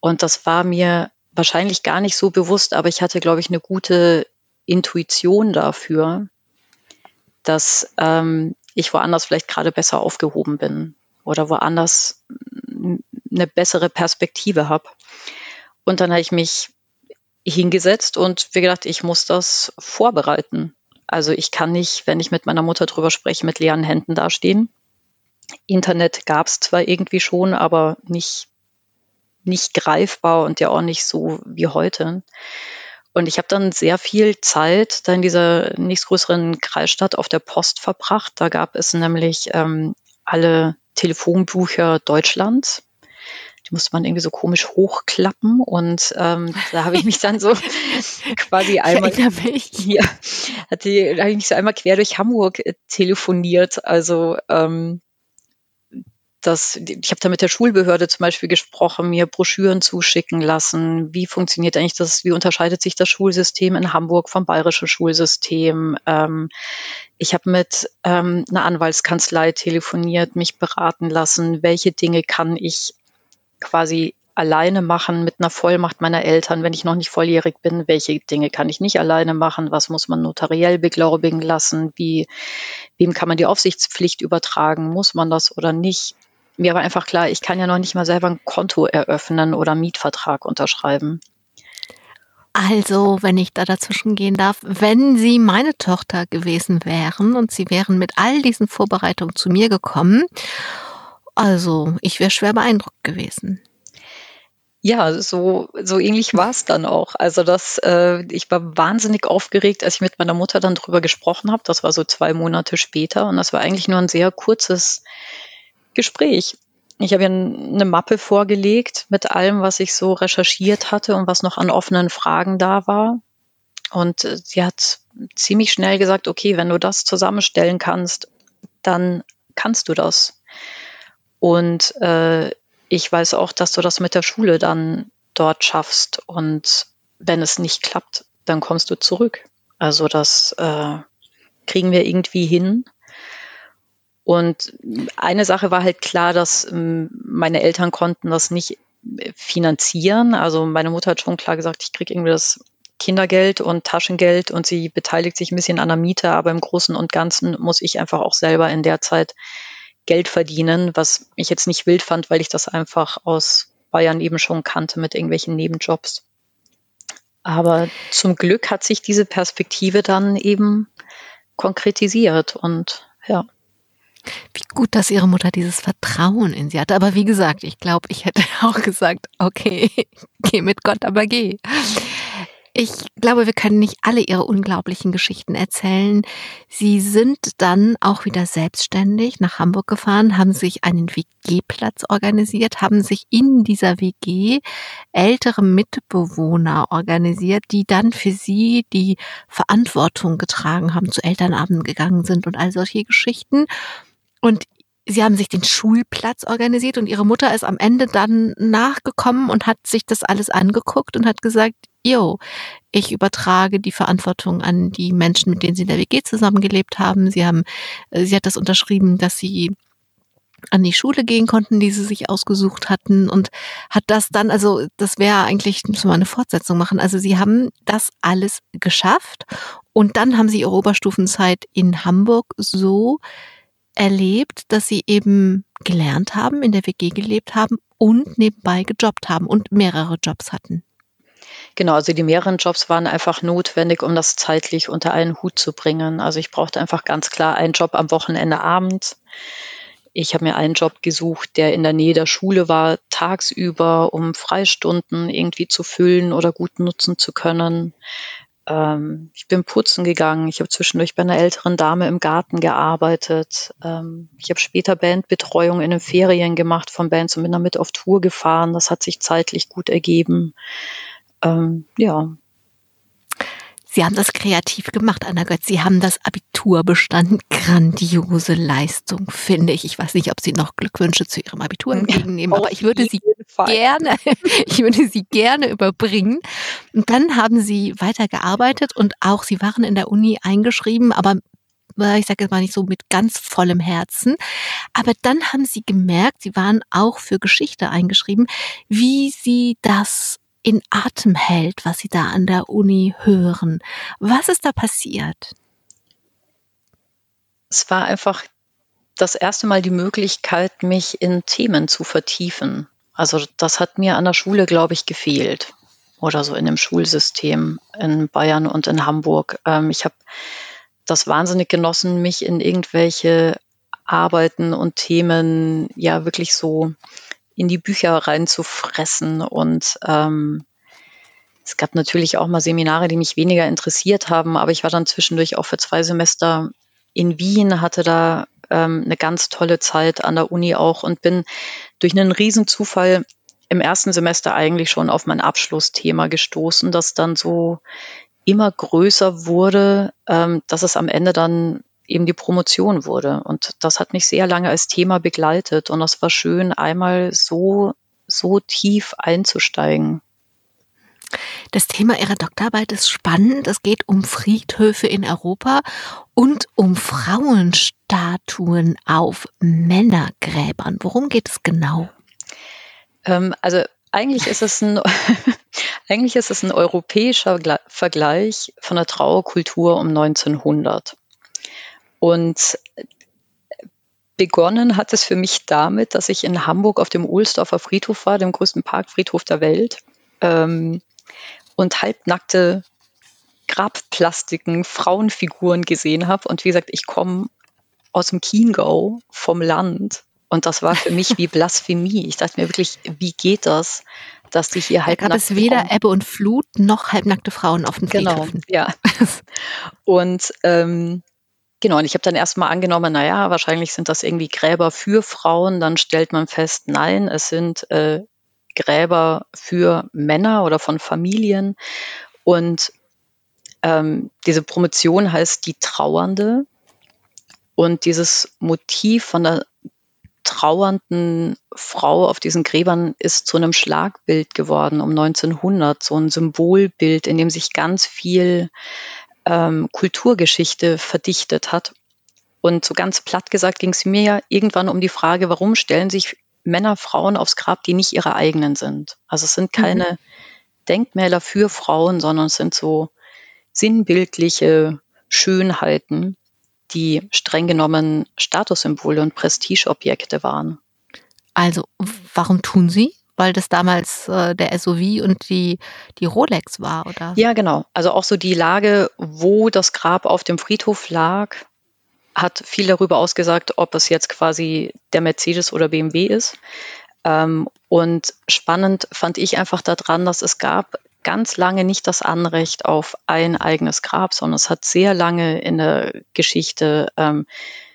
Und das war mir wahrscheinlich gar nicht so bewusst, aber ich hatte, glaube ich, eine gute Intuition dafür, dass ähm, ich woanders vielleicht gerade besser aufgehoben bin oder woanders eine bessere Perspektive habe. Und dann habe ich mich hingesetzt und wie gedacht, ich muss das vorbereiten. Also ich kann nicht, wenn ich mit meiner Mutter drüber spreche, mit leeren Händen dastehen. Internet gab es zwar irgendwie schon, aber nicht, nicht greifbar und ja auch nicht so wie heute. Und ich habe dann sehr viel Zeit da in dieser nächstgrößeren Kreisstadt auf der Post verbracht. Da gab es nämlich ähm, alle Telefonbücher Deutschlands. Die musste man irgendwie so komisch hochklappen und ähm, da habe ich mich dann so quasi einmal hier hatte, habe ich mich so einmal quer durch Hamburg äh, telefoniert. Also ähm, das, ich habe da mit der Schulbehörde zum Beispiel gesprochen, mir Broschüren zuschicken lassen. Wie funktioniert eigentlich das? Wie unterscheidet sich das Schulsystem in Hamburg vom bayerischen Schulsystem? Ähm, ich habe mit ähm, einer Anwaltskanzlei telefoniert, mich beraten lassen. Welche Dinge kann ich quasi alleine machen mit einer Vollmacht meiner Eltern, wenn ich noch nicht volljährig bin? Welche Dinge kann ich nicht alleine machen? Was muss man notariell beglaubigen lassen? Wie, wem kann man die Aufsichtspflicht übertragen? Muss man das oder nicht? Mir war einfach klar, ich kann ja noch nicht mal selber ein Konto eröffnen oder einen Mietvertrag unterschreiben. Also, wenn ich da dazwischen gehen darf, wenn Sie meine Tochter gewesen wären und Sie wären mit all diesen Vorbereitungen zu mir gekommen, also ich wäre schwer beeindruckt gewesen. Ja, so, so ähnlich war es dann auch. Also das, äh, ich war wahnsinnig aufgeregt, als ich mit meiner Mutter dann drüber gesprochen habe. Das war so zwei Monate später und das war eigentlich nur ein sehr kurzes Gespräch. Ich habe ihr eine Mappe vorgelegt mit allem, was ich so recherchiert hatte und was noch an offenen Fragen da war. Und äh, sie hat ziemlich schnell gesagt, okay, wenn du das zusammenstellen kannst, dann kannst du das. Und äh, ich weiß auch, dass du das mit der Schule dann dort schaffst. Und wenn es nicht klappt, dann kommst du zurück. Also das äh, kriegen wir irgendwie hin. Und eine Sache war halt klar, dass ähm, meine Eltern konnten das nicht äh, finanzieren. Also meine Mutter hat schon klar gesagt, ich kriege irgendwie das Kindergeld und Taschengeld und sie beteiligt sich ein bisschen an der Miete, aber im Großen und Ganzen muss ich einfach auch selber in der Zeit Geld verdienen, was ich jetzt nicht wild fand, weil ich das einfach aus Bayern eben schon kannte mit irgendwelchen Nebenjobs. Aber zum Glück hat sich diese Perspektive dann eben konkretisiert und ja. Wie gut, dass Ihre Mutter dieses Vertrauen in Sie hatte. Aber wie gesagt, ich glaube, ich hätte auch gesagt, okay, geh mit Gott, aber geh. Ich glaube, wir können nicht alle ihre unglaublichen Geschichten erzählen. Sie sind dann auch wieder selbstständig nach Hamburg gefahren, haben sich einen WG-Platz organisiert, haben sich in dieser WG ältere Mitbewohner organisiert, die dann für sie die Verantwortung getragen haben, zu Elternabenden gegangen sind und all solche Geschichten. Und sie haben sich den Schulplatz organisiert und ihre Mutter ist am Ende dann nachgekommen und hat sich das alles angeguckt und hat gesagt, yo, ich übertrage die Verantwortung an die Menschen, mit denen sie in der WG zusammengelebt haben. Sie haben, äh, sie hat das unterschrieben, dass sie an die Schule gehen konnten, die sie sich ausgesucht hatten und hat das dann, also das wäre eigentlich, müssen wir eine Fortsetzung machen. Also sie haben das alles geschafft und dann haben sie ihre Oberstufenzeit in Hamburg so erlebt, dass sie eben gelernt haben, in der WG gelebt haben und nebenbei gejobbt haben und mehrere Jobs hatten. Genau, also die mehreren Jobs waren einfach notwendig, um das zeitlich unter einen Hut zu bringen. Also ich brauchte einfach ganz klar einen Job am Wochenende abends. Ich habe mir einen Job gesucht, der in der Nähe der Schule war, tagsüber, um Freistunden irgendwie zu füllen oder gut nutzen zu können. Ähm, ich bin putzen gegangen. Ich habe zwischendurch bei einer älteren Dame im Garten gearbeitet. Ähm, ich habe später Bandbetreuung in den Ferien gemacht von Bands und bin damit auf Tour gefahren. Das hat sich zeitlich gut ergeben. Ähm, ja, Sie haben das kreativ gemacht, Anna Götz. Sie haben das Abitur bestanden. Grandiose Leistung, finde ich. Ich weiß nicht, ob Sie noch Glückwünsche zu Ihrem Abitur entgegennehmen, aber ich würde Sie gerne, ich würde Sie gerne überbringen. Und dann haben Sie weitergearbeitet und auch Sie waren in der Uni eingeschrieben, aber ich sage jetzt mal nicht so mit ganz vollem Herzen. Aber dann haben Sie gemerkt, Sie waren auch für Geschichte eingeschrieben, wie Sie das in Atem hält, was Sie da an der Uni hören. Was ist da passiert? Es war einfach das erste Mal die Möglichkeit, mich in Themen zu vertiefen. Also das hat mir an der Schule, glaube ich, gefehlt oder so in dem Schulsystem in Bayern und in Hamburg. Ähm, ich habe das wahnsinnig genossen, mich in irgendwelche Arbeiten und Themen ja wirklich so in die Bücher reinzufressen. Und ähm, es gab natürlich auch mal Seminare, die mich weniger interessiert haben, aber ich war dann zwischendurch auch für zwei Semester in Wien, hatte da ähm, eine ganz tolle Zeit an der Uni auch und bin durch einen Riesenzufall im ersten Semester eigentlich schon auf mein Abschlussthema gestoßen, das dann so immer größer wurde, ähm, dass es am Ende dann eben die Promotion wurde. Und das hat mich sehr lange als Thema begleitet. Und das war schön, einmal so, so tief einzusteigen. Das Thema Ihrer Doktorarbeit ist spannend. Es geht um Friedhöfe in Europa und um Frauenstatuen auf Männergräbern. Worum geht es genau? Ähm, also eigentlich ist es ein, eigentlich ist es ein europäischer Vergleich von der Trauerkultur um 1900. Und begonnen hat es für mich damit, dass ich in Hamburg auf dem Ohlsdorfer Friedhof war, dem größten Parkfriedhof der Welt, ähm, und halbnackte Grabplastiken, Frauenfiguren gesehen habe. Und wie gesagt, ich komme aus dem Chiemgau vom Land und das war für mich wie Blasphemie. Ich dachte mir wirklich, wie geht das, dass die hier halbnackte Da gab es weder Frauen Ebbe und Flut noch halbnackte Frauen auf den genau, Friedhöfen. Genau, ja. Und ähm, genau, und ich habe dann erstmal angenommen, naja, wahrscheinlich sind das irgendwie Gräber für Frauen. Dann stellt man fest, nein, es sind äh, Gräber für Männer oder von Familien. Und ähm, diese Promotion heißt Die Trauernde. Und dieses Motiv von der trauernden Frau auf diesen Gräbern ist zu einem Schlagbild geworden um 1900, so ein Symbolbild, in dem sich ganz viel ähm, Kulturgeschichte verdichtet hat. Und so ganz platt gesagt ging es mir ja irgendwann um die Frage, warum stellen sich Männer Frauen aufs Grab, die nicht ihre eigenen sind. Also es sind keine mhm. Denkmäler für Frauen, sondern es sind so sinnbildliche Schönheiten die streng genommen Statussymbole und Prestigeobjekte waren. Also, warum tun sie? Weil das damals äh, der SUV und die, die Rolex war, oder? Ja, genau. Also auch so die Lage, wo das Grab auf dem Friedhof lag, hat viel darüber ausgesagt, ob es jetzt quasi der Mercedes oder BMW ist. Ähm, und spannend fand ich einfach daran, dass es gab ganz lange nicht das Anrecht auf ein eigenes Grab, sondern es hat sehr lange in der Geschichte ähm,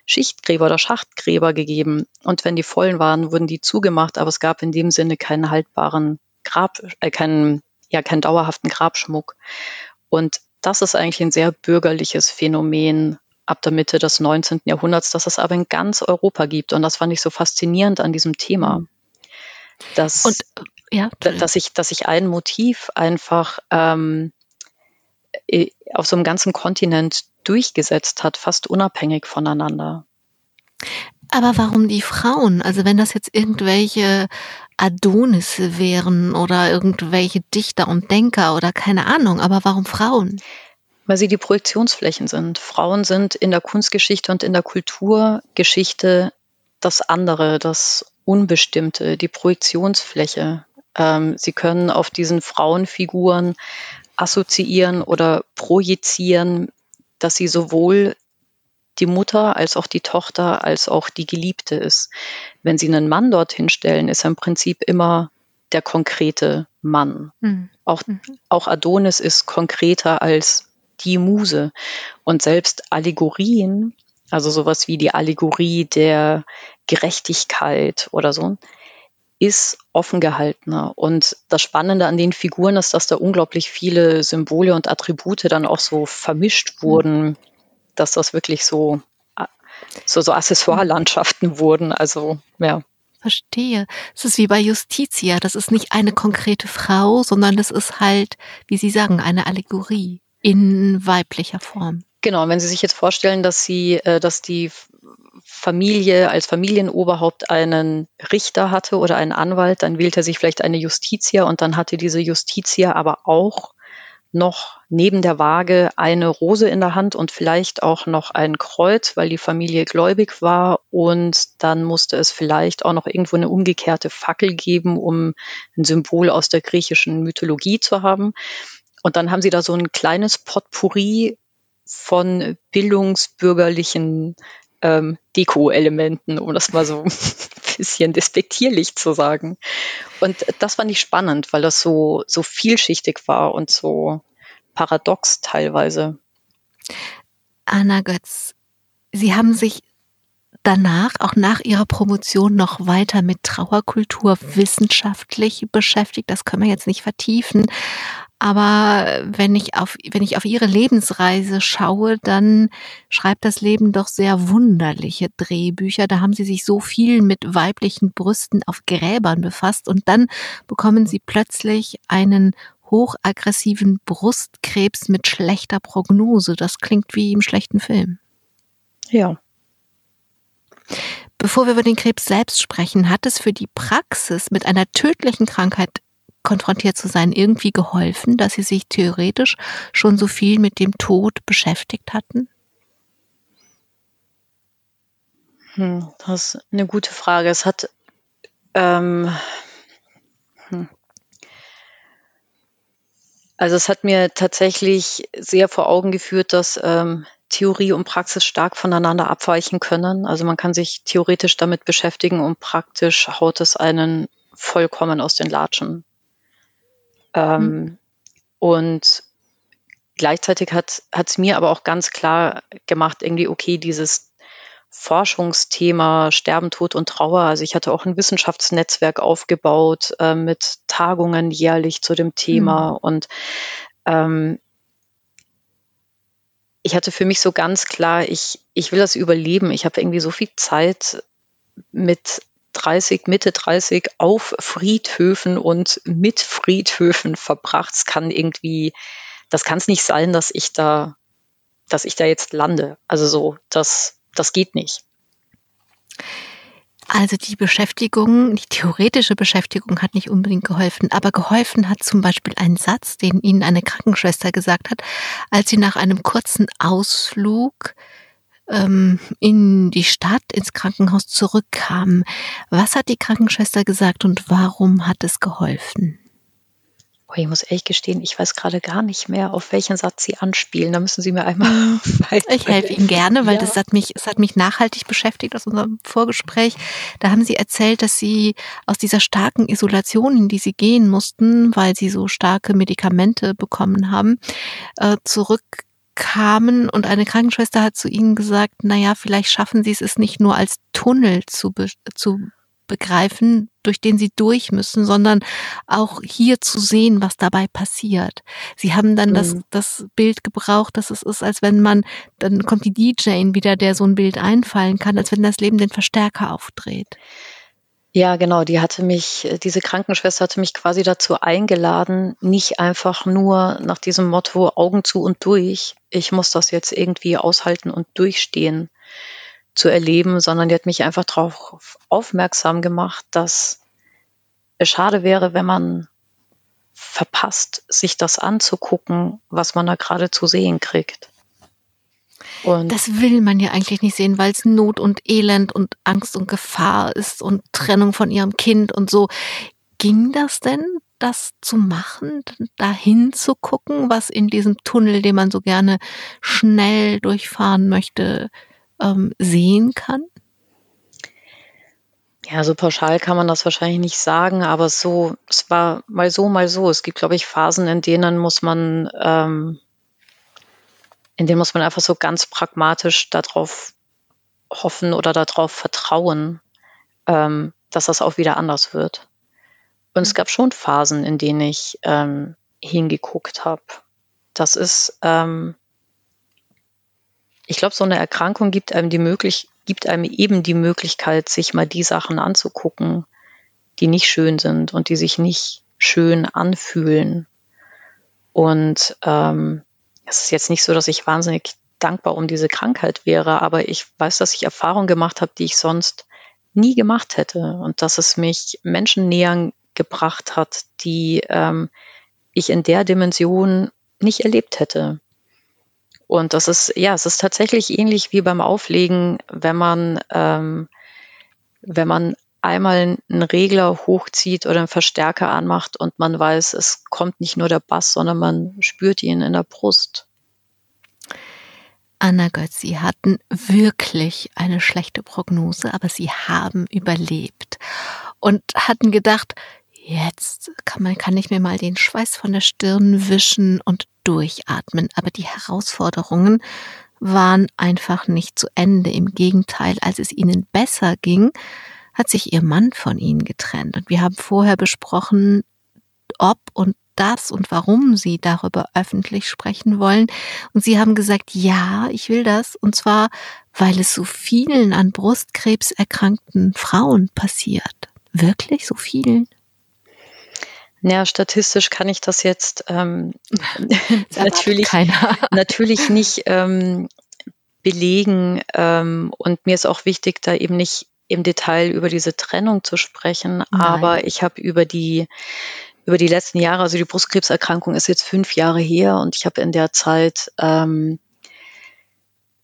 Schichtgräber oder Schachtgräber gegeben. Und wenn die vollen waren, wurden die zugemacht, aber es gab in dem Sinne keinen haltbaren Grab, äh, keinen, ja, keinen dauerhaften Grabschmuck. Und das ist eigentlich ein sehr bürgerliches Phänomen ab der Mitte des 19. Jahrhunderts, das es aber in ganz Europa gibt. Und das fand ich so faszinierend an diesem Thema. Dass, und ja, dass ich, dass ich ein Motiv einfach ähm, auf so einem ganzen Kontinent durchgesetzt hat, fast unabhängig voneinander. Aber warum die Frauen? Also wenn das jetzt irgendwelche Adonisse wären oder irgendwelche Dichter und Denker oder keine Ahnung, aber warum Frauen? Weil sie die Projektionsflächen sind. Frauen sind in der Kunstgeschichte und in der Kulturgeschichte das andere, das Unbestimmte, die Projektionsfläche. Ähm, sie können auf diesen Frauenfiguren assoziieren oder projizieren, dass sie sowohl die Mutter als auch die Tochter als auch die Geliebte ist. Wenn sie einen Mann dorthin stellen, ist er im Prinzip immer der konkrete Mann. Mhm. Auch, mhm. auch Adonis ist konkreter als die Muse. Und selbst Allegorien, also sowas wie die Allegorie der Gerechtigkeit oder so, ist offen gehaltener. Und das Spannende an den Figuren ist, dass da unglaublich viele Symbole und Attribute dann auch so vermischt wurden, dass das wirklich so, so, so Accessoire-Landschaften wurden. Also, ja. Verstehe. Es ist wie bei Justitia. Das ist nicht eine konkrete Frau, sondern das ist halt, wie Sie sagen, eine Allegorie in weiblicher Form. Genau, wenn Sie sich jetzt vorstellen, dass Sie, äh, dass die Familie als Familienoberhaupt einen Richter hatte oder einen Anwalt, dann wählte er sich vielleicht eine Justitia und dann hatte diese Justitia aber auch noch neben der Waage eine Rose in der Hand und vielleicht auch noch ein Kreuz, weil die Familie gläubig war. Und dann musste es vielleicht auch noch irgendwo eine umgekehrte Fackel geben, um ein Symbol aus der griechischen Mythologie zu haben. Und dann haben sie da so ein kleines Potpourri von bildungsbürgerlichen ähm, Deko-Elementen, um das mal so ein bisschen despektierlich zu sagen. Und das fand ich spannend, weil das so, so vielschichtig war und so paradox teilweise. Anna Götz, Sie haben sich danach, auch nach Ihrer Promotion, noch weiter mit Trauerkultur wissenschaftlich beschäftigt. Das können wir jetzt nicht vertiefen. Aber wenn ich auf, wenn ich auf ihre Lebensreise schaue, dann schreibt das Leben doch sehr wunderliche Drehbücher. Da haben sie sich so viel mit weiblichen Brüsten auf Gräbern befasst und dann bekommen sie plötzlich einen hochaggressiven Brustkrebs mit schlechter Prognose. Das klingt wie im schlechten Film. Ja. Bevor wir über den Krebs selbst sprechen, hat es für die Praxis mit einer tödlichen Krankheit konfrontiert zu sein, irgendwie geholfen, dass Sie sich theoretisch schon so viel mit dem Tod beschäftigt hatten? Hm, das ist eine gute Frage. Es hat ähm, hm. Also es hat mir tatsächlich sehr vor Augen geführt, dass ähm, Theorie und Praxis stark voneinander abweichen können. Also man kann sich theoretisch damit beschäftigen und praktisch haut es einen vollkommen aus den Latschen. Ähm, mhm. Und gleichzeitig hat es mir aber auch ganz klar gemacht, irgendwie, okay, dieses Forschungsthema Sterben, Tod und Trauer. Also ich hatte auch ein Wissenschaftsnetzwerk aufgebaut äh, mit Tagungen jährlich zu dem Thema mhm. und ähm, ich hatte für mich so ganz klar, ich, ich will das überleben. Ich habe irgendwie so viel Zeit mit 30, Mitte 30 auf Friedhöfen und mit Friedhöfen verbracht. Es kann irgendwie, das kann es nicht sein, dass ich da, dass ich da jetzt lande. Also so, das, das geht nicht. Also die Beschäftigung, die theoretische Beschäftigung hat nicht unbedingt geholfen, aber geholfen hat zum Beispiel ein Satz, den Ihnen eine Krankenschwester gesagt hat, als Sie nach einem kurzen Ausflug ähm, in die Stadt, ins Krankenhaus zurückkamen. Was hat die Krankenschwester gesagt und warum hat es geholfen? Ich muss ehrlich gestehen, ich weiß gerade gar nicht mehr, auf welchen Satz Sie anspielen. Da müssen Sie mir einmal weiter. Ich helfe Ihnen gerne, weil ja. das hat mich, das hat mich nachhaltig beschäftigt aus unserem Vorgespräch. Da haben Sie erzählt, dass Sie aus dieser starken Isolation, in die Sie gehen mussten, weil Sie so starke Medikamente bekommen haben, äh, zurückkamen und eine Krankenschwester hat zu Ihnen gesagt, na ja, vielleicht schaffen Sie es, es nicht nur als Tunnel zu, zu begreifen, durch den sie durch müssen, sondern auch hier zu sehen, was dabei passiert. Sie haben dann mhm. das, das Bild gebraucht, dass es ist, als wenn man, dann kommt die DJ wieder, der so ein Bild einfallen kann, als wenn das Leben den Verstärker aufdreht. Ja, genau. Die hatte mich, diese Krankenschwester hatte mich quasi dazu eingeladen, nicht einfach nur nach diesem Motto Augen zu und durch. Ich muss das jetzt irgendwie aushalten und durchstehen, zu erleben, sondern die hat mich einfach darauf aufmerksam gemacht, dass es schade wäre, wenn man verpasst, sich das anzugucken, was man da gerade zu sehen kriegt. Und das will man ja eigentlich nicht sehen, weil es Not und Elend und Angst und Gefahr ist und Trennung von ihrem Kind und so. Ging das denn, das zu machen, dahin zu gucken, was in diesem Tunnel, den man so gerne schnell durchfahren möchte, ähm, sehen kann? Ja, so pauschal kann man das wahrscheinlich nicht sagen, aber so, es war mal so, mal so. Es gibt, glaube ich, Phasen, in denen muss man, ähm, in denen muss man einfach so ganz pragmatisch darauf hoffen oder darauf vertrauen, ähm, dass das auch wieder anders wird. Und es gab schon Phasen, in denen ich ähm, hingeguckt habe. Das ist, ähm, ich glaube, so eine Erkrankung gibt einem die möglich gibt einem eben die Möglichkeit, sich mal die Sachen anzugucken, die nicht schön sind und die sich nicht schön anfühlen. Und ähm, es ist jetzt nicht so, dass ich wahnsinnig dankbar um diese Krankheit wäre, aber ich weiß, dass ich Erfahrungen gemacht habe, die ich sonst nie gemacht hätte und dass es mich Menschen näher gebracht hat, die ähm, ich in der Dimension nicht erlebt hätte. Und das ist, ja, es ist tatsächlich ähnlich wie beim Auflegen, wenn man, ähm, wenn man einmal einen Regler hochzieht oder einen Verstärker anmacht und man weiß, es kommt nicht nur der Bass, sondern man spürt ihn in der Brust. Anna Götz, Sie hatten wirklich eine schlechte Prognose, aber Sie haben überlebt und hatten gedacht, jetzt kann man kann ich mir mal den Schweiß von der Stirn wischen und durchatmen. Aber die Herausforderungen waren einfach nicht zu Ende. Im Gegenteil, als es ihnen besser ging, hat sich ihr Mann von ihnen getrennt. Und wir haben vorher besprochen, ob und das und warum sie darüber öffentlich sprechen wollen. Und sie haben gesagt, ja, ich will das. Und zwar, weil es so vielen an Brustkrebs erkrankten Frauen passiert. Wirklich so vielen? Ja, statistisch kann ich das jetzt ähm, natürlich, natürlich nicht ähm, belegen. Ähm, und mir ist auch wichtig, da eben nicht im Detail über diese Trennung zu sprechen. Nein. Aber ich habe über die über die letzten Jahre, also die Brustkrebserkrankung ist jetzt fünf Jahre her und ich habe in der Zeit ähm,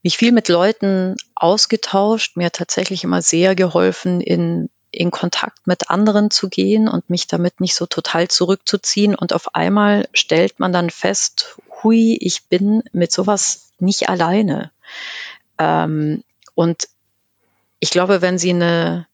mich viel mit Leuten ausgetauscht, mir tatsächlich immer sehr geholfen, in, in Kontakt mit anderen zu gehen und mich damit nicht so total zurückzuziehen. Und auf einmal stellt man dann fest, hui, ich bin mit sowas nicht alleine. Ähm, und ich glaube, wenn Sie eine,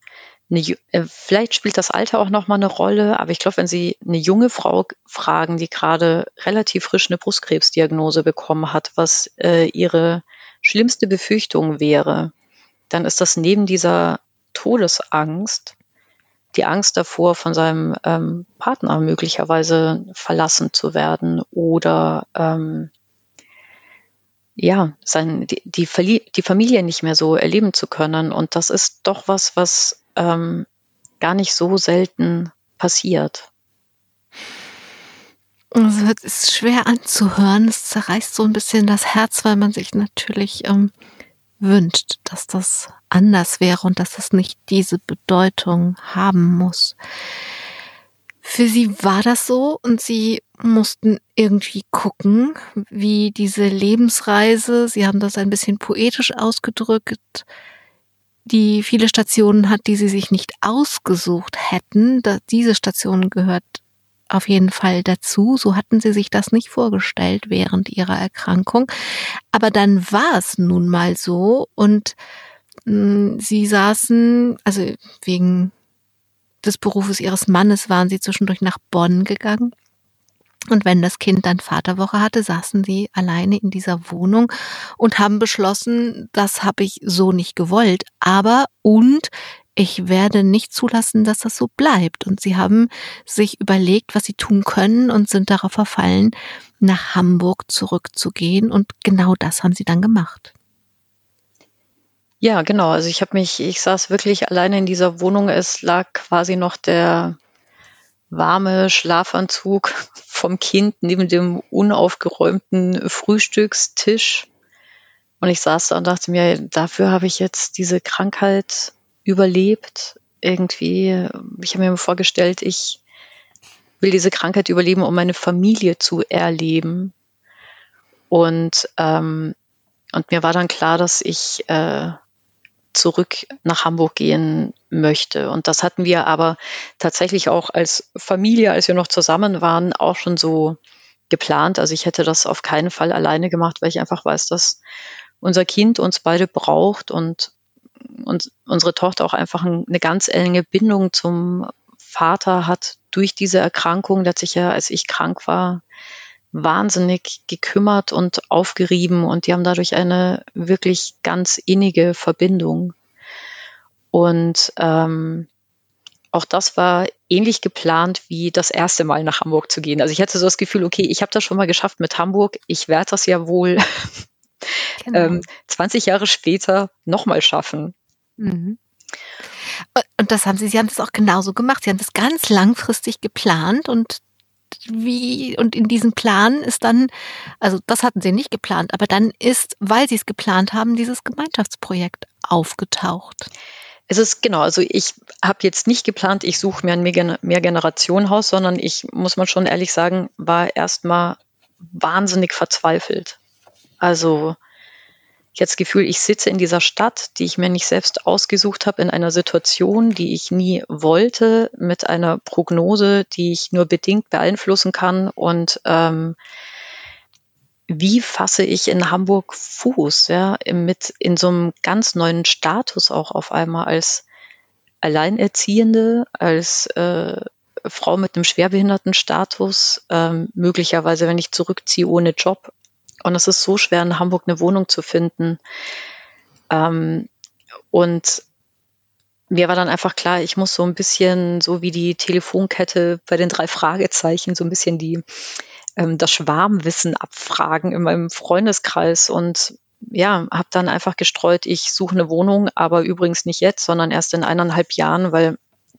eine, äh, vielleicht spielt das Alter auch nochmal eine Rolle, aber ich glaube, wenn Sie eine junge Frau fragen, die gerade relativ frisch eine Brustkrebsdiagnose bekommen hat, was äh, ihre schlimmste Befürchtung wäre, dann ist das neben dieser Todesangst die Angst davor, von seinem ähm, Partner möglicherweise verlassen zu werden oder ähm, ja, sein, die, die, die Familie nicht mehr so erleben zu können. Und das ist doch was, was ähm, gar nicht so selten passiert. Es ist schwer anzuhören. Es zerreißt so ein bisschen das Herz, weil man sich natürlich ähm, wünscht, dass das anders wäre und dass es nicht diese Bedeutung haben muss. Für sie war das so und sie mussten irgendwie gucken, wie diese Lebensreise, sie haben das ein bisschen poetisch ausgedrückt, die viele Stationen hat, die sie sich nicht ausgesucht hätten. Diese Station gehört auf jeden Fall dazu. So hatten sie sich das nicht vorgestellt während ihrer Erkrankung. Aber dann war es nun mal so und hm, sie saßen, also wegen des Berufes ihres Mannes waren sie zwischendurch nach Bonn gegangen. Und wenn das Kind dann Vaterwoche hatte, saßen sie alleine in dieser Wohnung und haben beschlossen, das habe ich so nicht gewollt. Aber und ich werde nicht zulassen, dass das so bleibt. Und sie haben sich überlegt, was sie tun können und sind darauf verfallen, nach Hamburg zurückzugehen. Und genau das haben sie dann gemacht. Ja, genau. Also ich habe mich, ich saß wirklich alleine in dieser Wohnung. Es lag quasi noch der warme Schlafanzug vom Kind neben dem unaufgeräumten Frühstückstisch. Und ich saß da und dachte mir, dafür habe ich jetzt diese Krankheit überlebt. Irgendwie, ich habe mir vorgestellt, ich will diese Krankheit überleben, um meine Familie zu erleben. Und, ähm, und mir war dann klar, dass ich äh, zurück nach Hamburg gehen möchte. Und das hatten wir aber tatsächlich auch als Familie, als wir noch zusammen waren, auch schon so geplant. Also ich hätte das auf keinen Fall alleine gemacht, weil ich einfach weiß, dass unser Kind uns beide braucht und und unsere Tochter auch einfach eine ganz enge Bindung zum Vater hat durch diese Erkrankung. Der hat sich ja, als ich krank war, wahnsinnig gekümmert und aufgerieben und die haben dadurch eine wirklich ganz innige Verbindung. Und ähm, auch das war ähnlich geplant wie das erste Mal nach Hamburg zu gehen. Also ich hatte so das Gefühl, okay, ich habe das schon mal geschafft mit Hamburg, ich werde das ja wohl genau. ähm, 20 Jahre später nochmal schaffen. Mhm. Und das haben Sie, Sie haben das auch genauso gemacht. Sie haben das ganz langfristig geplant und wie, und in diesem Plan ist dann, also das hatten Sie nicht geplant, aber dann ist, weil Sie es geplant haben, dieses Gemeinschaftsprojekt aufgetaucht. Es ist genau, also ich habe jetzt nicht geplant, ich suche mir ein Mehrgenerationenhaus, sondern ich, muss man schon ehrlich sagen, war erstmal wahnsinnig verzweifelt. Also ich hatte das Gefühl, ich sitze in dieser Stadt, die ich mir nicht selbst ausgesucht habe, in einer Situation, die ich nie wollte, mit einer Prognose, die ich nur bedingt beeinflussen kann. Und ähm, wie fasse ich in Hamburg Fuß, ja, mit in so einem ganz neuen Status auch auf einmal als Alleinerziehende, als äh, Frau mit einem Schwerbehindertenstatus, ähm, möglicherweise, wenn ich zurückziehe ohne Job, und es ist so schwer, in Hamburg eine Wohnung zu finden. Ähm, und mir war dann einfach klar, ich muss so ein bisschen, so wie die Telefonkette bei den drei Fragezeichen, so ein bisschen die, ähm, das Schwarmwissen abfragen in meinem Freundeskreis und ja, habe dann einfach gestreut, ich suche eine Wohnung, aber übrigens nicht jetzt, sondern erst in eineinhalb Jahren, weil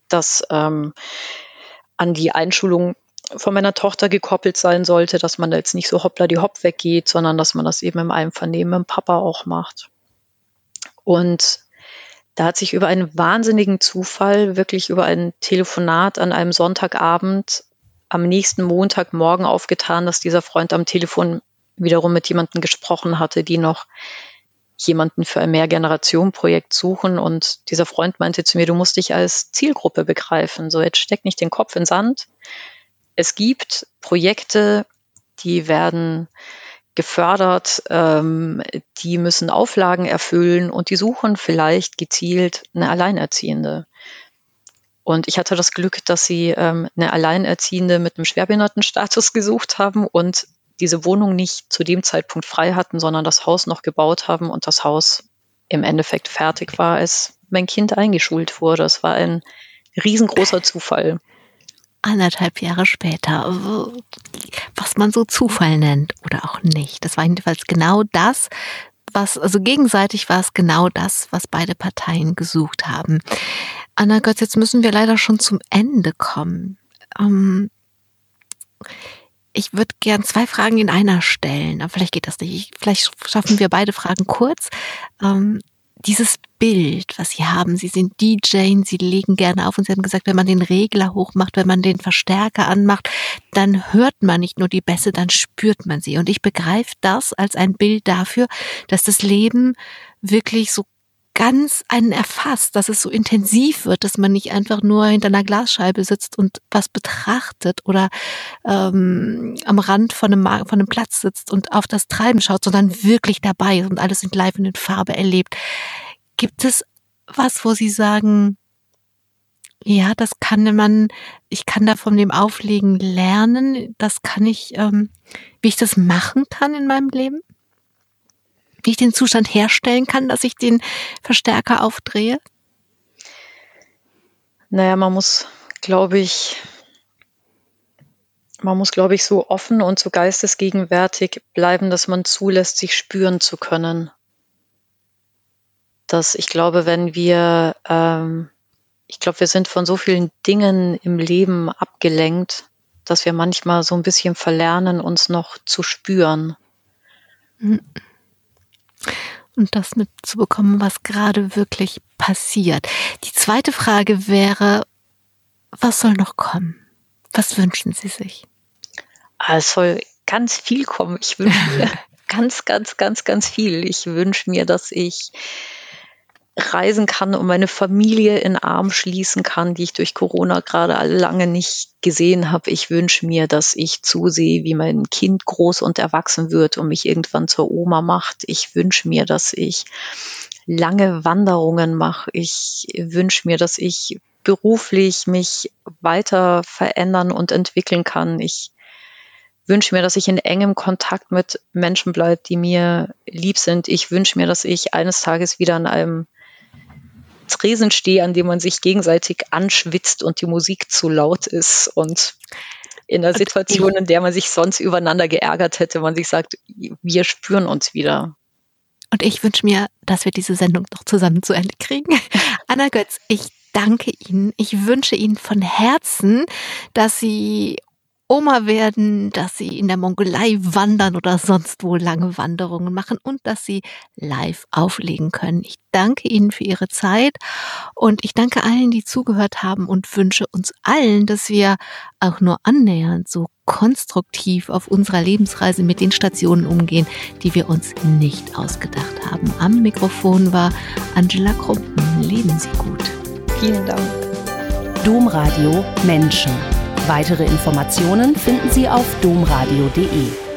das ähm, an die Einschulung von meiner Tochter gekoppelt sein sollte, dass man da jetzt nicht so hoppla die hopp weggeht, sondern dass man das eben im Einvernehmen mit dem Papa auch macht. Und da hat sich über einen wahnsinnigen Zufall, wirklich über ein Telefonat an einem Sonntagabend, am nächsten Montagmorgen aufgetan, dass dieser Freund am Telefon wiederum mit jemandem gesprochen hatte, die noch jemanden für ein Mehrgeneration-Projekt suchen. Und dieser Freund meinte zu mir, du musst dich als Zielgruppe begreifen. So, jetzt steck nicht den Kopf in Sand. Es gibt Projekte, die werden gefördert, ähm, die müssen Auflagen erfüllen und die suchen vielleicht gezielt eine Alleinerziehende. Und ich hatte das Glück, dass sie ähm, eine Alleinerziehende mit einem Schwerbehindertenstatus gesucht haben und diese Wohnung nicht zu dem Zeitpunkt frei hatten, sondern das Haus noch gebaut haben und das Haus im Endeffekt fertig war, als mein Kind eingeschult wurde. Das war ein riesengroßer Zufall. Anderthalb Jahre später, was man so Zufall nennt oder auch nicht. Das war jedenfalls genau das, was, also gegenseitig war es genau das, was beide Parteien gesucht haben. Anna Götz, jetzt müssen wir leider schon zum Ende kommen. Ähm, ich würde gern zwei Fragen in einer stellen, aber vielleicht geht das nicht. Vielleicht schaffen wir beide Fragen kurz. Ähm, dieses Bild, was Sie haben, Sie sind DJ, Sie legen gerne auf und Sie haben gesagt, wenn man den Regler hochmacht, wenn man den Verstärker anmacht, dann hört man nicht nur die Bässe, dann spürt man sie. Und ich begreife das als ein Bild dafür, dass das Leben wirklich so ganz einen erfasst, dass es so intensiv wird, dass man nicht einfach nur hinter einer Glasscheibe sitzt und was betrachtet oder ähm, am Rand von einem, von einem Platz sitzt und auf das Treiben schaut, sondern wirklich dabei ist und alles in live und in Farbe erlebt. Gibt es was, wo Sie sagen, ja, das kann man, ich kann da von dem Auflegen lernen, das kann ich, ähm, wie ich das machen kann in meinem Leben? Wie ich den Zustand herstellen kann, dass ich den Verstärker aufdrehe? Naja, man muss, glaube ich, man muss, glaube ich, so offen und so geistesgegenwärtig bleiben, dass man zulässt, sich spüren zu können. Dass ich glaube, wenn wir, ähm, ich glaube, wir sind von so vielen Dingen im Leben abgelenkt, dass wir manchmal so ein bisschen verlernen, uns noch zu spüren. Mhm und das mitzubekommen, was gerade wirklich passiert. Die zweite Frage wäre, was soll noch kommen? Was wünschen Sie sich? Ah, es soll ganz viel kommen. Ich wünsche mir ganz, ganz, ganz, ganz viel. Ich wünsche mir, dass ich reisen kann und meine Familie in Arm schließen kann, die ich durch Corona gerade lange nicht gesehen habe. Ich wünsche mir, dass ich zusehe, wie mein Kind groß und erwachsen wird und mich irgendwann zur Oma macht. Ich wünsche mir, dass ich lange Wanderungen mache. Ich wünsche mir, dass ich beruflich mich weiter verändern und entwickeln kann. Ich wünsche mir, dass ich in engem Kontakt mit Menschen bleibe, die mir lieb sind. Ich wünsche mir, dass ich eines Tages wieder an einem Tresen stehe, an dem man sich gegenseitig anschwitzt und die Musik zu laut ist und in einer Situation, in der man sich sonst übereinander geärgert hätte, man sich sagt, wir spüren uns wieder. Und ich wünsche mir, dass wir diese Sendung noch zusammen zu Ende kriegen. Anna Götz, ich danke Ihnen. Ich wünsche Ihnen von Herzen, dass Sie Oma werden, dass sie in der Mongolei wandern oder sonst wo lange Wanderungen machen und dass sie live auflegen können. Ich danke Ihnen für Ihre Zeit und ich danke allen, die zugehört haben und wünsche uns allen, dass wir auch nur annähernd so konstruktiv auf unserer Lebensreise mit den Stationen umgehen, die wir uns nicht ausgedacht haben. Am Mikrofon war Angela Krumpen. Leben Sie gut. Vielen Dank. Domradio Menschen. Weitere Informationen finden Sie auf domradio.de.